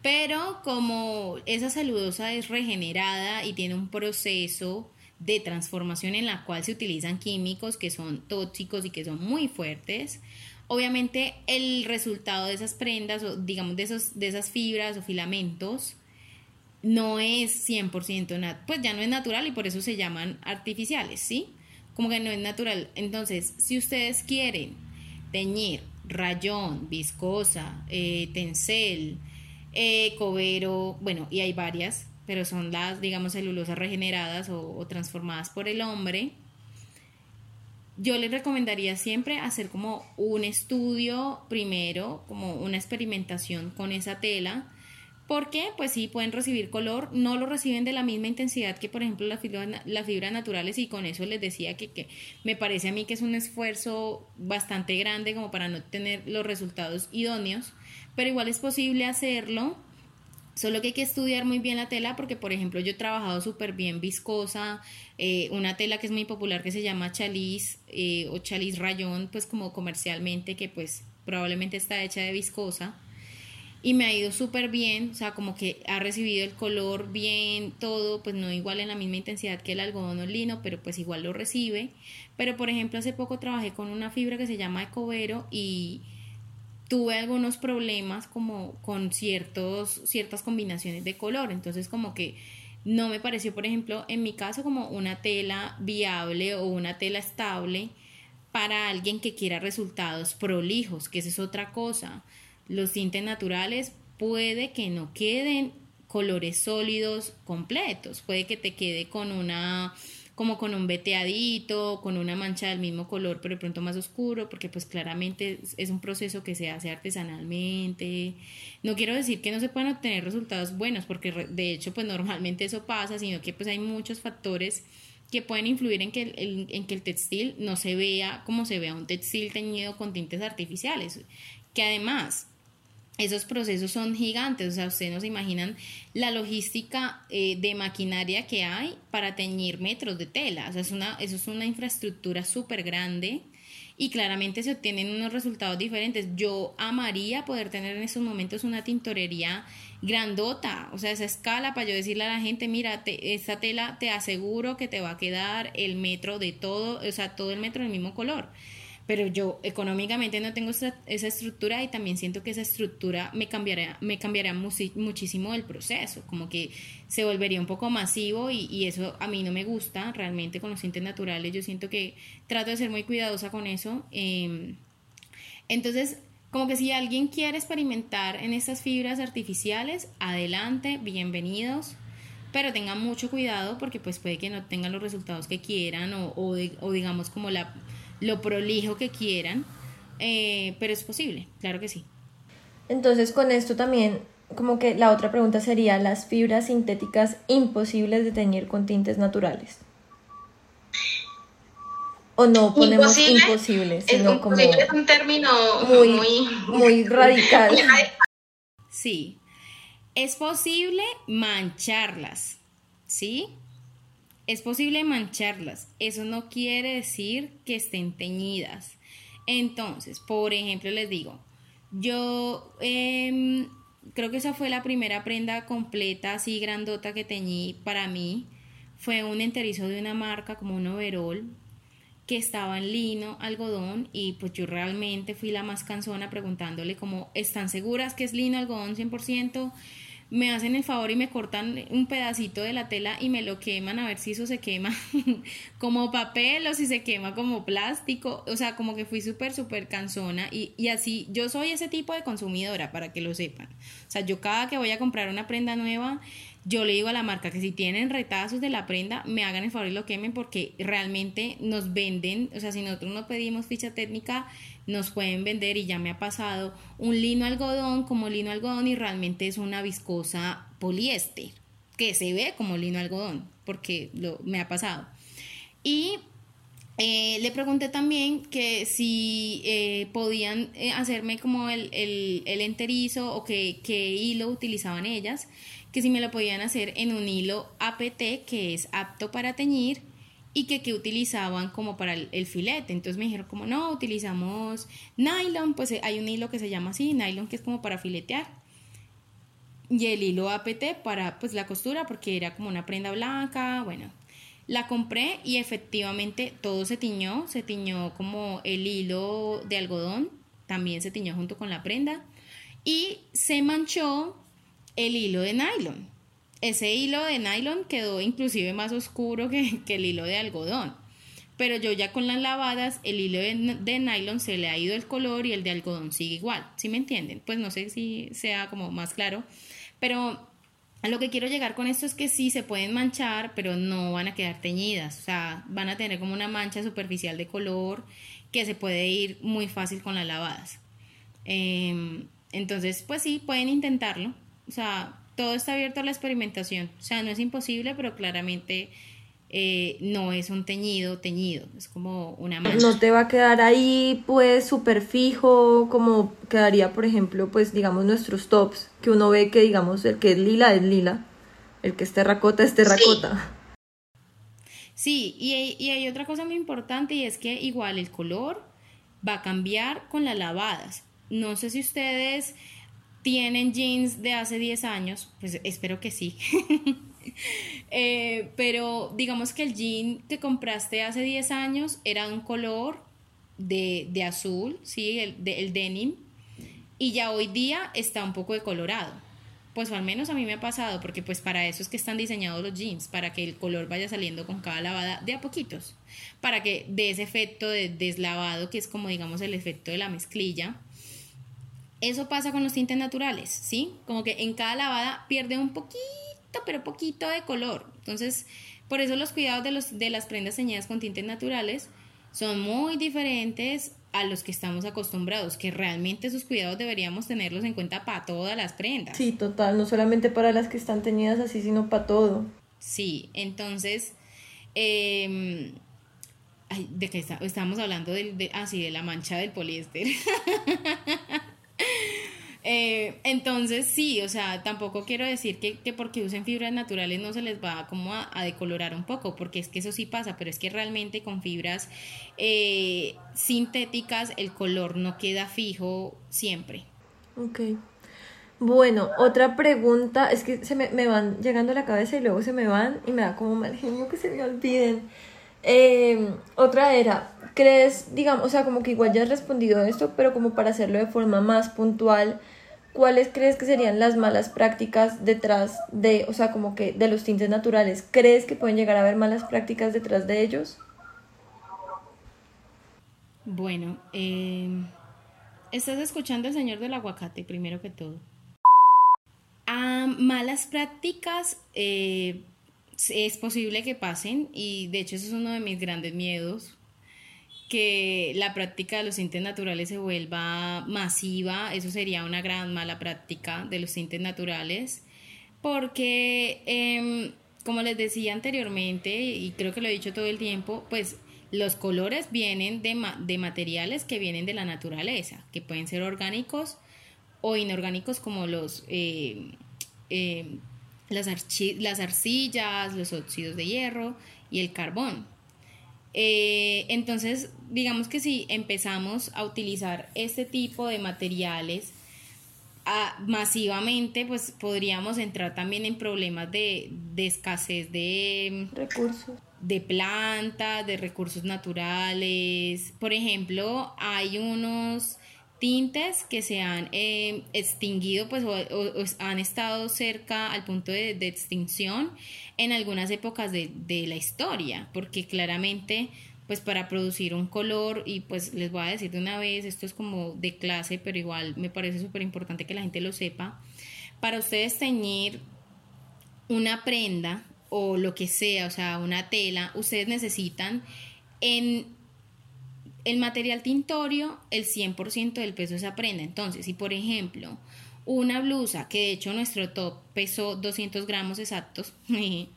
pero como esa celulosa es regenerada y tiene un proceso de transformación en la cual se utilizan químicos que son tóxicos y que son muy fuertes, obviamente el resultado de esas prendas o digamos de, esos, de esas fibras o filamentos no es 100%, pues ya no es natural y por eso se llaman artificiales, ¿sí? Como que no es natural. Entonces, si ustedes quieren teñir rayón, viscosa, eh, tencel, eh, cobero, bueno, y hay varias, pero son las, digamos, celulosas regeneradas o, transformadas por el hombre. Yo les recomendaría siempre hacer como un estudio primero, como una experimentación con esa tela, porque pues sí pueden recibir color, no lo reciben de la misma intensidad que por ejemplo las fibras, las fibras naturales y con eso les decía que, que, me parece a mí que es un esfuerzo bastante grande como para no tener los resultados idóneos, pero igual es posible hacerlo, solo que hay que estudiar muy bien la tela porque por ejemplo yo he trabajado súper bien viscosa, eh, una tela que es muy popular que se llama chaliz eh, o chaliz rayón pues como comercialmente que pues probablemente está hecha de viscosa y me ha ido súper bien, o sea, como que ha recibido el color bien, todo, pues no igual en la misma intensidad que el algodón o lino, pero pues igual lo recibe. Pero por ejemplo, hace poco trabajé con una fibra que se llama ecovero y tuve algunos problemas como con ciertos, ciertas combinaciones de color, entonces como que no me pareció, por ejemplo, en mi caso como una tela viable o una tela estable para alguien que quiera resultados prolijos, que esa es otra cosa. Los tintes naturales puede que no queden colores sólidos completos, puede que te quede con una como con un veteadito, con una mancha del mismo color, pero de pronto más oscuro, porque pues claramente es un proceso que se hace artesanalmente. No quiero decir que no se puedan obtener resultados buenos, porque de hecho pues normalmente eso pasa, sino que pues hay muchos factores que pueden influir en que el, en que el textil no se vea como se vea un textil teñido con tintes artificiales, que además esos procesos son gigantes, o sea, ustedes no se imaginan la logística eh, de maquinaria que hay para teñir metros de tela, o sea, es una, eso es una infraestructura súper grande y claramente se obtienen unos resultados diferentes. Yo amaría poder tener en esos momentos una tintorería grandota, o sea, esa escala para yo decirle a la gente, mira, esta tela te aseguro que te va a quedar el metro de todo, o sea, todo el metro del mismo color pero yo económicamente no tengo esa, estructura y también siento que esa estructura me cambiaría, me cambiaría muchísimo el proceso, como que se volvería un poco masivo y, eso a mí no me gusta realmente con los tintes naturales, yo siento que trato de ser muy cuidadosa con eso. Em, entonces, como que si alguien quiere experimentar en estas fibras artificiales, adelante, bienvenidos pero tengan mucho cuidado porque pues puede que no tengan los resultados que quieran o, o digamos como la lo prolijo que quieran, eh, pero es posible, claro que sí. Entonces con esto también, como que la otra pregunta sería, las fibras sintéticas imposibles de teñir con tintes naturales. O no ponemos imposible, sino como es un término muy, muy radical. Sí, es posible mancharlas, ¿sí? Es posible mancharlas, eso no quiere decir que estén teñidas. Entonces, por ejemplo, les digo, yo em, creo que esa fue la primera prenda completa, así grandota que teñí para mí. Fue un enterizo de una marca como un overall que estaba en lino, algodón y pues yo realmente fui la más cansona preguntándole como, ¿están seguras que es lino, algodón 100%? Me hacen el favor y me cortan un pedacito de la tela y me lo queman a ver si eso se quema (laughs) como papel o si se quema como plástico. O sea, como que fui súper, súper cansona y, y así, yo soy ese tipo de consumidora para que lo sepan. O sea, yo cada que voy a comprar una prenda nueva, yo le digo a la marca que si tienen retazos de la prenda, me hagan el favor y lo quemen porque realmente nos venden, o sea, si nosotros no pedimos ficha técnica, nos pueden vender y ya me ha pasado un lino algodón como lino algodón y realmente es una viscosa poliéster que se ve como lino algodón porque lo, me ha pasado. Y Eh, le pregunté también que si eh, podían eh, hacerme como el, el, enterizo o que, qué hilo utilizaban ellas, que si me lo podían hacer en un hilo APT que es apto para teñir y que, que utilizaban como para el, filete. Entonces me dijeron como no, utilizamos nylon, pues hay un hilo que se llama así, nylon que es como para filetear. Y el hilo APT para pues la costura porque era como una prenda blanca, bueno, la compré y efectivamente todo se tiñó, se tiñó como el hilo de algodón, también se tiñó junto con la prenda y se manchó el hilo de nylon. Ese hilo de nylon quedó inclusive más oscuro que, el hilo de algodón. Pero yo ya con las lavadas, el hilo de, de, nylon se le ha ido el color y el de algodón sigue igual. ¿Sí me entienden? Pues no sé si sea como más claro. Pero a lo que quiero llegar con esto es que sí se pueden manchar, pero no van a quedar teñidas. O sea, van a tener como una mancha superficial de color que se puede ir muy fácil con las lavadas. Em, entonces, pues sí, pueden intentarlo. O sea, todo está abierto a la experimentación. O sea, no es imposible, pero claramente eh, no es un teñido, teñido, es como una mancha. No te va a quedar ahí pues súper fijo, como quedaría por ejemplo pues digamos nuestros tops, que uno ve que digamos el que es lila es lila, el que es terracota es terracota. Sí, y, hay, y hay otra cosa muy importante y es que igual el color va a cambiar con las lavadas. No sé si ustedes tienen jeans de hace 10 años, pues espero que sí. (laughs) Eh, pero digamos que el jean que compraste hace 10 años era un color de, azul, ¿sí? El, el denim, y ya hoy día está un poco decolorado. Pues al menos a mí me ha pasado, porque pues para eso es que están diseñados los jeans, para que el color vaya saliendo con cada lavada de a poquitos, para que de ese efecto de deslavado, que es como digamos el efecto de la mezclilla, eso pasa con los tintes naturales, ¿sí? Como que en cada lavada pierde un poquito pero poquito de color. Entonces, por eso los cuidados de, los, de las prendas teñidas con tintes naturales son muy diferentes a los que estamos acostumbrados, que realmente esos cuidados deberíamos tenerlos en cuenta para todas las prendas. Sí, total, no solamente para las que están teñidas así, sino para todo. Sí, entonces, eh, ¿de qué está? Estamos hablando de, ah, de la mancha del poliéster. (laughs) Eh, entonces, sí, o sea, tampoco quiero decir que, porque usen fibras naturales no se les va como a, decolorar un poco, porque es que eso sí pasa, pero es que realmente con fibras eh, sintéticas el color no queda fijo siempre. Ok. Bueno, otra pregunta, es que se me, van llegando a la cabeza y luego se me van y me da como mal genio que se me olviden. Em, otra era, ¿crees, digamos, o sea, como que igual ya has respondido esto, pero como para hacerlo de forma más puntual, ¿cuáles crees que serían las malas prácticas detrás de, o sea, como que de los tintes naturales? ¿Crees que pueden llegar a haber malas prácticas detrás de ellos? Bueno, em, estás escuchando el señor del aguacate, primero que todo. Ah, malas prácticas eh, es posible que pasen y de hecho eso es uno de mis grandes miedos que la práctica de los tintes naturales se vuelva masiva, eso sería una gran mala práctica de los tintes naturales, porque, em, como les decía anteriormente, y creo que lo he dicho todo el tiempo, pues los colores vienen de, de materiales que vienen de la naturaleza, que pueden ser orgánicos o inorgánicos como los... Eh, em, las, las arcillas, los óxidos de hierro y el carbón. Eh, entonces, digamos que si empezamos a utilizar este tipo de materiales ah, masivamente, pues podríamos entrar también en problemas de, escasez de recursos. De plantas, de recursos naturales. Por ejemplo, hay unos tintes que se han eh, extinguido pues, o, han estado cerca al punto de, extinción en algunas épocas de, de, la historia, porque claramente pues para producir un color y pues les voy a decir de una vez, esto es como de clase, pero igual me parece súper importante que la gente lo sepa, para ustedes teñir una prenda o lo que sea, o sea, una tela, ustedes necesitan en el material tintorio el 100% del peso de esa prenda. Entonces, si por ejemplo una blusa, que de hecho nuestro top pesó 200 gramos exactos, (laughs)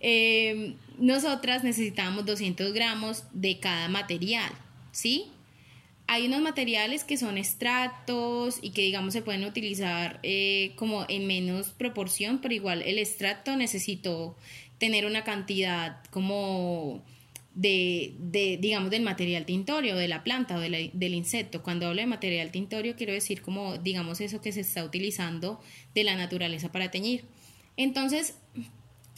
eh, nosotras necesitábamos 200 gramos de cada material, ¿sí? Hay unos materiales que son extractos y que digamos se pueden utilizar eh, como en menos proporción, pero igual el extracto necesitó tener una cantidad como de, de, digamos, del material tintorio, de la planta o del insecto. Cuando hablo de material tintorio, quiero decir como, digamos, eso que se está utilizando de la naturaleza para teñir. Entonces,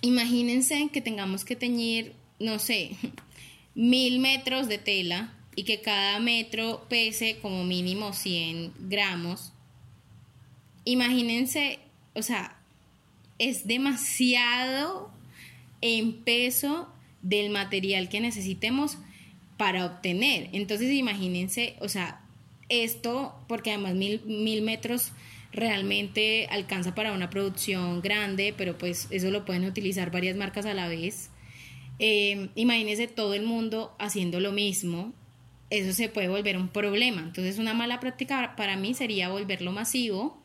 imagínense que tengamos que teñir, no sé, (laughs) mil metros de tela y que cada metro pese como mínimo 100 gramos. Imagínense, o sea, es demasiado en peso del material que necesitemos para obtener. Entonces imagínense, o sea, esto, porque además mil, mil metros realmente alcanza para una producción grande, pero pues eso lo pueden utilizar varias marcas a la vez. Eh, imagínense todo el mundo haciendo lo mismo, eso se puede volver un problema. Entonces una mala práctica para mí sería volverlo masivo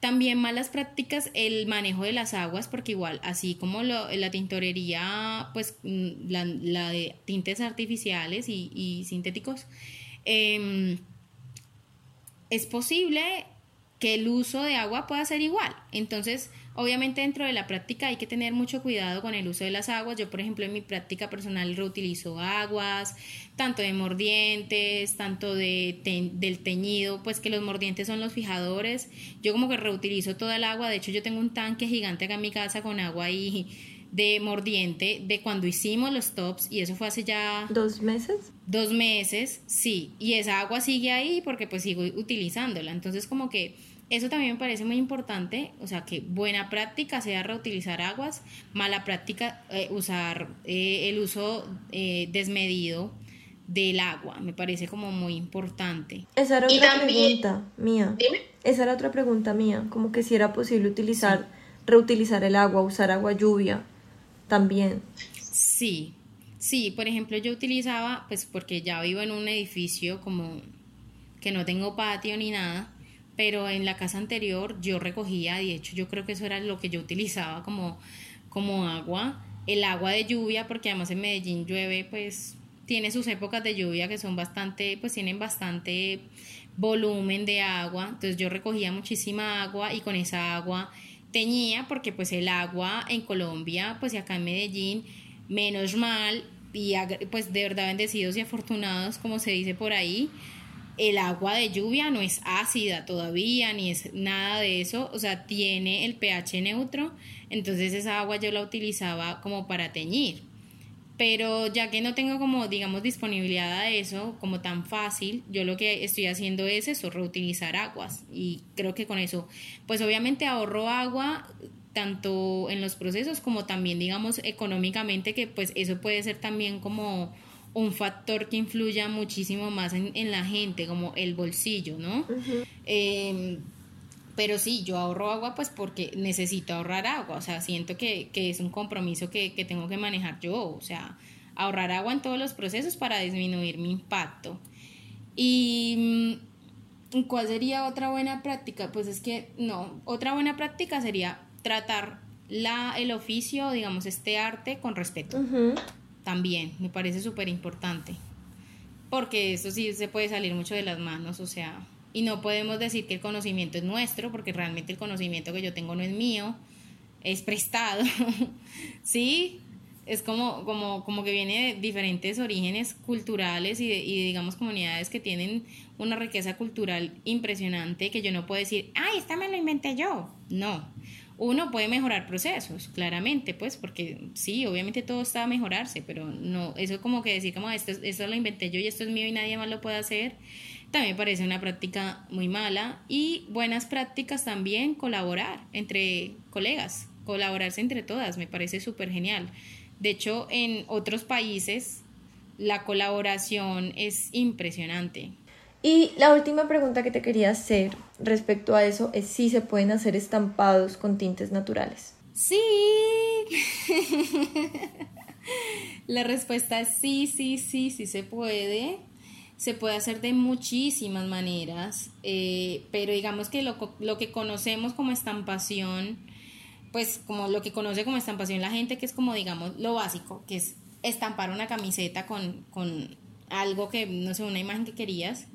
también malas prácticas el manejo de las aguas, porque igual, así como la tintorería, pues mm, la, de tintes artificiales y, sintéticos, em, es posible que el uso de agua pueda ser igual. Entonces, obviamente dentro de la práctica hay que tener mucho cuidado con el uso de las aguas. Yo, por ejemplo, en mi práctica personal reutilizo aguas, tanto de mordientes, tanto de del teñido, pues que los mordientes son los fijadores. Yo como que reutilizo toda el agua. De hecho, yo tengo un tanque gigante acá en mi casa con agua y de mordiente de cuando hicimos los tops y eso fue hace ya... ¿Dos meses? Dos meses, sí. Y esa agua sigue ahí porque pues sigo utilizándola. Entonces como que eso también me parece muy importante, o sea, que buena práctica sea reutilizar aguas, mala práctica eh, usar eh, el uso eh, desmedido del agua, me parece como muy importante. Esa era otra pregunta mía. Dime. Esa era otra pregunta mía, como que si era posible utilizar, reutilizar el agua, usar agua lluvia también. Sí, sí, por ejemplo yo utilizaba, pues porque ya vivo en un edificio como que no tengo patio ni nada, pero en la casa anterior yo recogía, de hecho yo creo que eso era lo que yo utilizaba como, como agua, el agua de lluvia, porque además en Medellín llueve, pues tiene sus épocas de lluvia que son bastante, pues tienen bastante volumen de agua, entonces yo recogía muchísima agua y con esa agua teñía, porque pues el agua en Colombia, pues y acá en Medellín, menos mal, y pues de verdad bendecidos y afortunados, como se dice por ahí, el agua de lluvia no es ácida todavía, ni es nada de eso, o sea, tiene el pH neutro, entonces esa agua yo la utilizaba como para teñir. Pero ya que no tengo como, digamos, disponibilidad a eso, como tan fácil, yo lo que estoy haciendo es eso, reutilizar aguas. Y creo que con eso, pues obviamente ahorro agua tanto en los procesos como también, digamos, económicamente, que pues eso puede ser también como un factor que influya muchísimo más en, la gente, como el bolsillo, ¿no? Em, pero sí, yo ahorro agua pues porque necesito ahorrar agua, o sea, siento que, es un compromiso que, tengo que manejar yo, o sea, ahorrar agua en todos los procesos para disminuir mi impacto. ¿Y mm, cuál sería otra buena práctica? Pues es que no, otra buena práctica sería tratar la, el oficio, digamos, este arte con respeto también, me parece súper importante. Porque eso sí se puede salir mucho de las manos, o sea, y no podemos decir que el conocimiento es nuestro, porque realmente el conocimiento que yo tengo no es mío, es prestado, (laughs) ¿sí? Es como, como, como que viene de diferentes orígenes culturales y, y digamos comunidades que tienen una riqueza cultural impresionante que yo no puedo decir, ay, esta me lo inventé yo. No, uno puede mejorar procesos, claramente, pues, porque sí, obviamente todo está a mejorarse, pero no, eso como que decir como esto, esto lo inventé yo y esto es mío y nadie más lo puede hacer, también parece una práctica muy mala. Y buenas prácticas también, colaborar entre colegas, colaborarse entre todas, me parece súper genial. De hecho, en otros países la colaboración es impresionante. Y la última pregunta que te quería hacer respecto a eso es si se pueden hacer estampados con tintes naturales. Sí. (laughs) la respuesta es sí, sí, sí, sí se puede. se puede hacer de muchísimas maneras, eh, pero digamos que lo, lo, que conocemos como estampación, pues como lo que conoce como estampación la gente, que es como digamos lo básico, que es estampar una camiseta con, con algo que, no sé, una imagen que querías.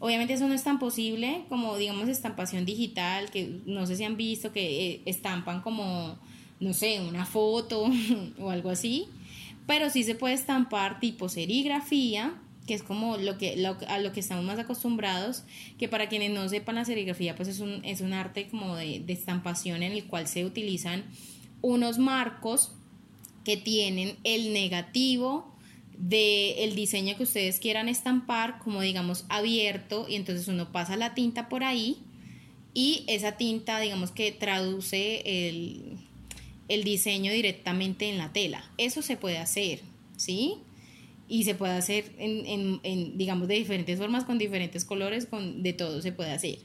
Obviamente eso no es tan posible como, digamos, estampación digital, que no sé si han visto que eh, estampan como, no sé, una foto (laughs) o algo así, pero sí se puede estampar tipo serigrafía, que es como lo que, a lo que estamos más acostumbrados, que para quienes no sepan la serigrafía, pues es un, es un arte como de, de estampación en el cual se utilizan unos marcos que tienen el negativo del diseño que ustedes quieran estampar, como digamos abierto, y entonces uno pasa la tinta por ahí y esa tinta digamos que traduce el, el diseño directamente en la tela. Eso se puede hacer, ¿sí? Y se puede hacer en, en, en, digamos, de diferentes formas, con diferentes colores, con, de todo se puede hacer.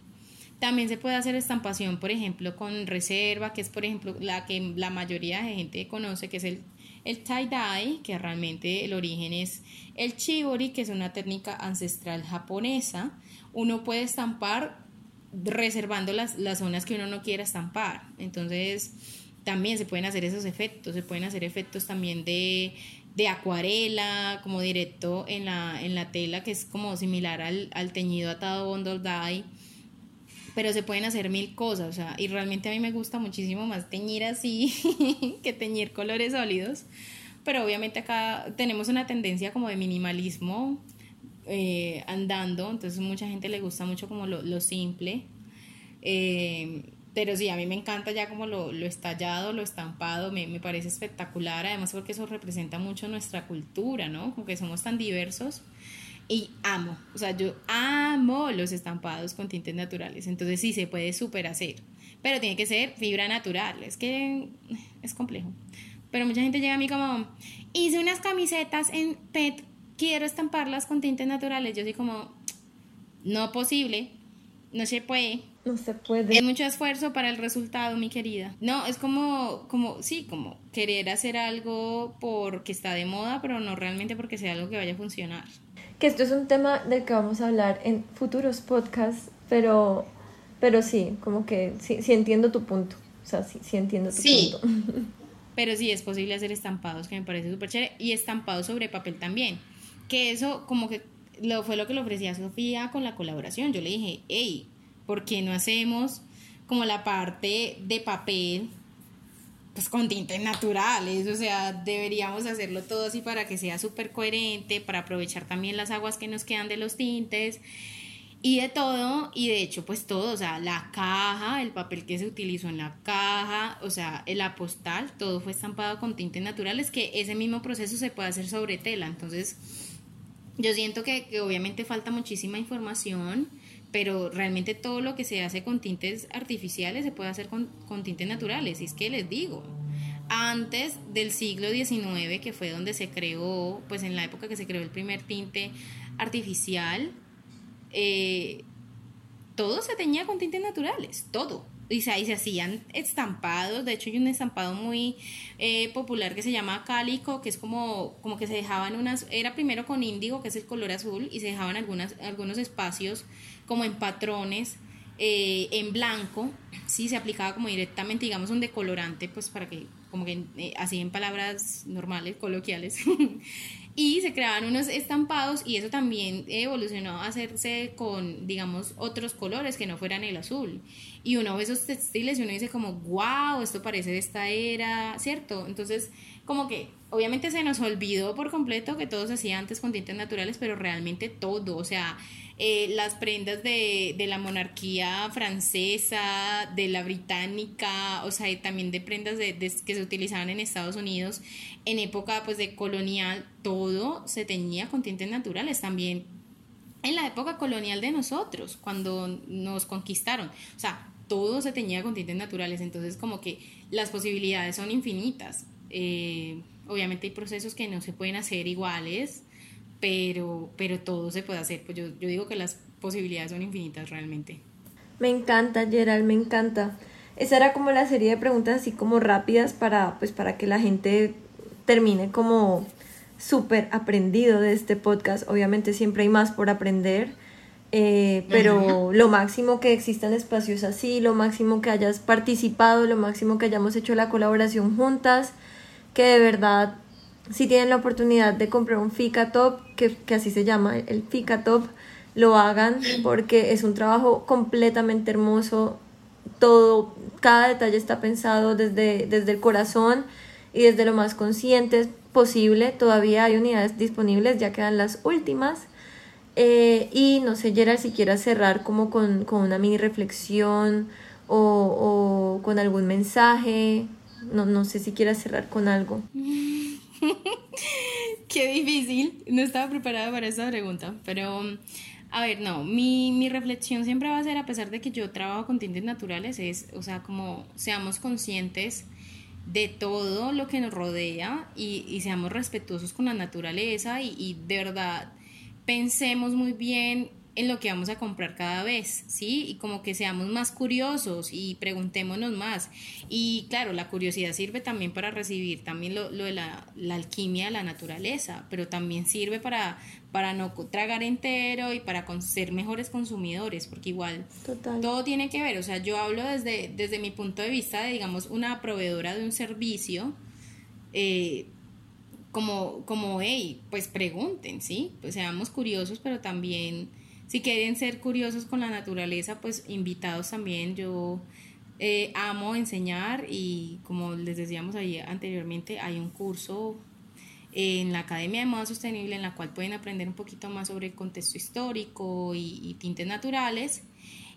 También se puede hacer estampación, por ejemplo, con reserva, que es, por ejemplo, la que la mayoría de gente conoce, que es el, el tie-dye, que realmente el origen es el chibori, que es una técnica ancestral japonesa. Uno puede estampar reservando las, las zonas que uno no quiera estampar. Entonces, también se pueden hacer esos efectos, se pueden hacer efectos también de, de acuarela, como directo en la, en la tela, que es como similar al, al teñido atado bundle dye pero se pueden hacer mil cosas, o sea, y realmente a mí me gusta muchísimo más teñir así (laughs) que teñir colores sólidos, pero obviamente acá tenemos una tendencia como de minimalismo eh, andando, entonces mucha gente le gusta mucho como lo, simple, eh, pero sí, a mí me encanta ya como lo, lo estallado, lo estampado, me, me, parece espectacular, además porque eso representa mucho nuestra cultura, ¿no? Como que somos tan diversos y amo, o sea, yo amo los estampados con tintes naturales, entonces sí se puede súper hacer, pero tiene que ser fibra natural, es que es complejo. Pero mucha gente llega a mí como, hice unas camisetas en PET, quiero estamparlas con tintes naturales, yo soy como, no posible, no se puede. No se puede. Es mucho esfuerzo para el resultado, mi querida. No, es como, como, sí, como querer hacer algo porque está de moda, pero no realmente porque sea algo que vaya a funcionar que esto es un tema del que vamos a hablar en futuros podcasts, pero, pero sí, como que sí, sí entiendo tu punto. O sea, sí, sí entiendo tu sí. punto. (laughs) Pero sí es posible hacer estampados, que me parece súper chévere, y estampados sobre papel también. Que eso, como que lo, fue lo que le ofrecía a Sofía con la colaboración. Yo le dije, hey, ¿por qué no hacemos como la parte de papel pues con tintes naturales, o sea, deberíamos hacerlo todo así para que sea súper coherente, para aprovechar también las aguas que nos quedan de los tintes y de todo, y de hecho pues todo, o sea, la caja, el papel que se utilizó en la caja, o sea, la postal, todo fue estampado con tintes naturales, que ese mismo proceso se puede hacer sobre tela, entonces yo siento que, que obviamente falta muchísima información, pero realmente todo lo que se hace con tintes artificiales se puede hacer con, tintes naturales. Y es que les digo, antes del siglo XIX, que fue donde se creó, pues en la época que se creó el primer tinte artificial, eh, todo se teñía con tintes naturales, todo. Y se, se hacían estampados, de hecho hay un estampado muy eh, popular que se llama cálico, que es como, como que se dejaban unas, era primero con índigo, que es el color azul, y se dejaban algunos espacios como en patrones, eh, en blanco, sí, se aplicaba como directamente, digamos, un decolorante, pues para que, como que eh, así en palabras normales, coloquiales, (laughs) y se creaban unos estampados y eso también evolucionó a hacerse con, digamos, otros colores que no fueran el azul. Y uno ve esos textiles y uno dice como, wow, esto parece de esta era, ¿cierto? Entonces, como que obviamente se nos olvidó por completo que todo se hacía antes con tintes naturales, pero realmente todo, o sea, eh, las prendas de, de, la monarquía francesa, de la británica, o sea, también de prendas de, que se utilizaban en Estados Unidos en época pues de colonial, todo se teñía con tintes naturales también. En la época colonial de nosotros, cuando nos conquistaron, o sea, todo se teñía con tintes naturales, entonces como que las posibilidades son infinitas. Eh, obviamente hay procesos que no se pueden hacer iguales, pero, pero todo se puede hacer. Pues yo, yo digo que las posibilidades son infinitas realmente. Me encanta, Gerald, me encanta. Esa era como la serie de preguntas así como rápidas para, pues, para que la gente termine como súper aprendido de este podcast. Obviamente siempre hay más por aprender, eh, pero lo máximo que existan espacios así, lo máximo que hayas participado, lo máximo que hayamos hecho la colaboración juntas, que de verdad, si tienen la oportunidad de comprar un FICA Top, que, que así se llama, el FICA Top, lo hagan porque es un trabajo completamente hermoso. Todo, cada detalle está pensado desde, desde el corazón y desde lo más consciente posible. Todavía hay unidades disponibles, ya quedan las últimas. Eh, y no sé, Gerald, si quieras cerrar como con, una mini reflexión o, con algún mensaje. No, no sé si quieras cerrar con algo. (laughs) Qué difícil. No estaba preparada para esa pregunta, pero a ver, no, mi, mi, reflexión siempre va a ser, a pesar de que yo trabajo con tintes naturales, es, o sea, como seamos conscientes de todo lo que nos rodea y, seamos respetuosos con la naturaleza y, y, de verdad pensemos muy bien en lo que vamos a comprar cada vez, ¿sí? Y como que seamos más curiosos y preguntémonos más. Y claro, la curiosidad sirve también para recibir también lo, de la, alquimia de la naturaleza, pero también sirve para, para no tragar entero y para ser mejores consumidores, porque igual todo tiene que ver, o sea, yo hablo desde, desde mi punto de vista de, digamos, una proveedora de un servicio, eh, como, como, hey, pues pregunten, ¿sí? Pues seamos curiosos, pero también si quieren ser curiosos con la naturaleza, pues invitados también. Yo eh, amo enseñar y como les decíamos ahí anteriormente, hay un curso en la Academia de Moda Sostenible en la cual pueden aprender un poquito más sobre el contexto histórico y, tintes naturales.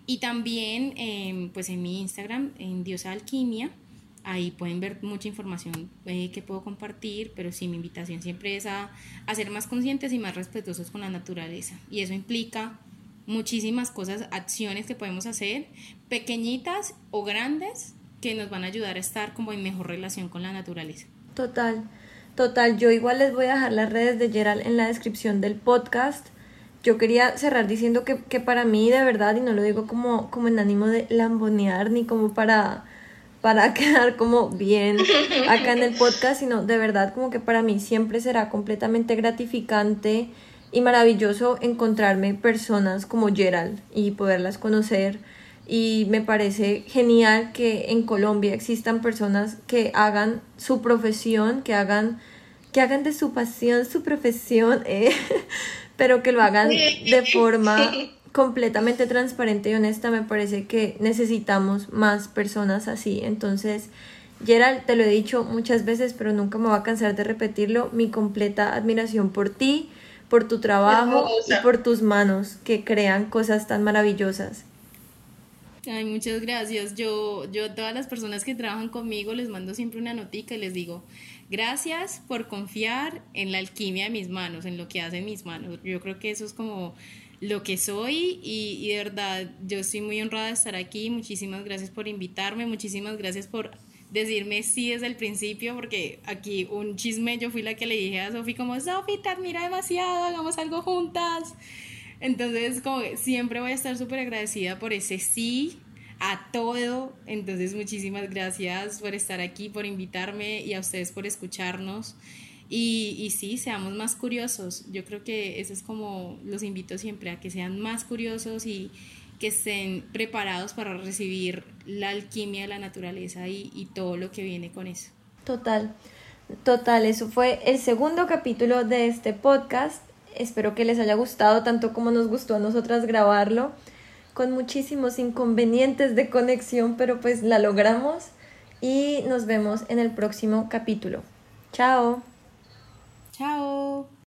Y también em, pues en mi Instagram, en Diosa Alquimia, ahí pueden ver mucha información eh, que puedo compartir, pero sí mi invitación siempre es a, a, ser más conscientes y más respetuosos con la naturaleza. Y eso implica muchísimas cosas, acciones que podemos hacer, pequeñitas o grandes, que nos van a ayudar a estar como en mejor relación con la naturaleza. Total. Total, yo igual les voy a dejar las redes de Gerald en la descripción del podcast. Yo quería cerrar diciendo que, para mí de verdad, y no lo digo como, como en ánimo de lambonear ni como para, para (laughs) quedar como bien (laughs) acá en el podcast, sino de verdad como que para mí siempre será completamente gratificante y maravilloso encontrarme personas como Gerald y poderlas conocer. Y me parece genial que en Colombia existan personas que hagan su profesión, que hagan, que hagan de su pasión su profesión, (laughs) eh, pero que lo hagan de forma completamente transparente y honesta. Me parece que necesitamos más personas así. Entonces, Gerald, te lo he dicho muchas veces, pero nunca me voy a cansar de repetirlo. Mi completa admiración por ti, por tu trabajo y por tus manos que crean cosas tan maravillosas. Ay, muchas gracias. Yo, yo a todas las personas que trabajan conmigo les mando siempre una notica y les digo, gracias por confiar en la alquimia de mis manos, en lo que hacen mis manos. Yo creo que eso es como lo que soy y, de verdad yo estoy muy honrada de estar aquí. Muchísimas gracias por invitarme, muchísimas gracias por decirme sí desde el principio, porque aquí un chisme, yo fui la que le dije a Sofi como, Sofi, te admira demasiado, hagamos algo juntas. Entonces, como siempre voy a estar súper agradecida por ese sí a todo. Entonces, muchísimas gracias por estar aquí, por invitarme y a ustedes por escucharnos. Y, sí, seamos más curiosos. Yo creo que eso es como los invito siempre a que sean más curiosos y que estén preparados para recibir la alquimia de la naturaleza y, y todo lo que viene con eso. Total, total, eso fue el segundo capítulo de este podcast. Espero que les haya gustado tanto como nos gustó a nosotras grabarlo, con muchísimos inconvenientes de conexión, pero pues la logramos y nos vemos en el próximo capítulo. Chao. Chao.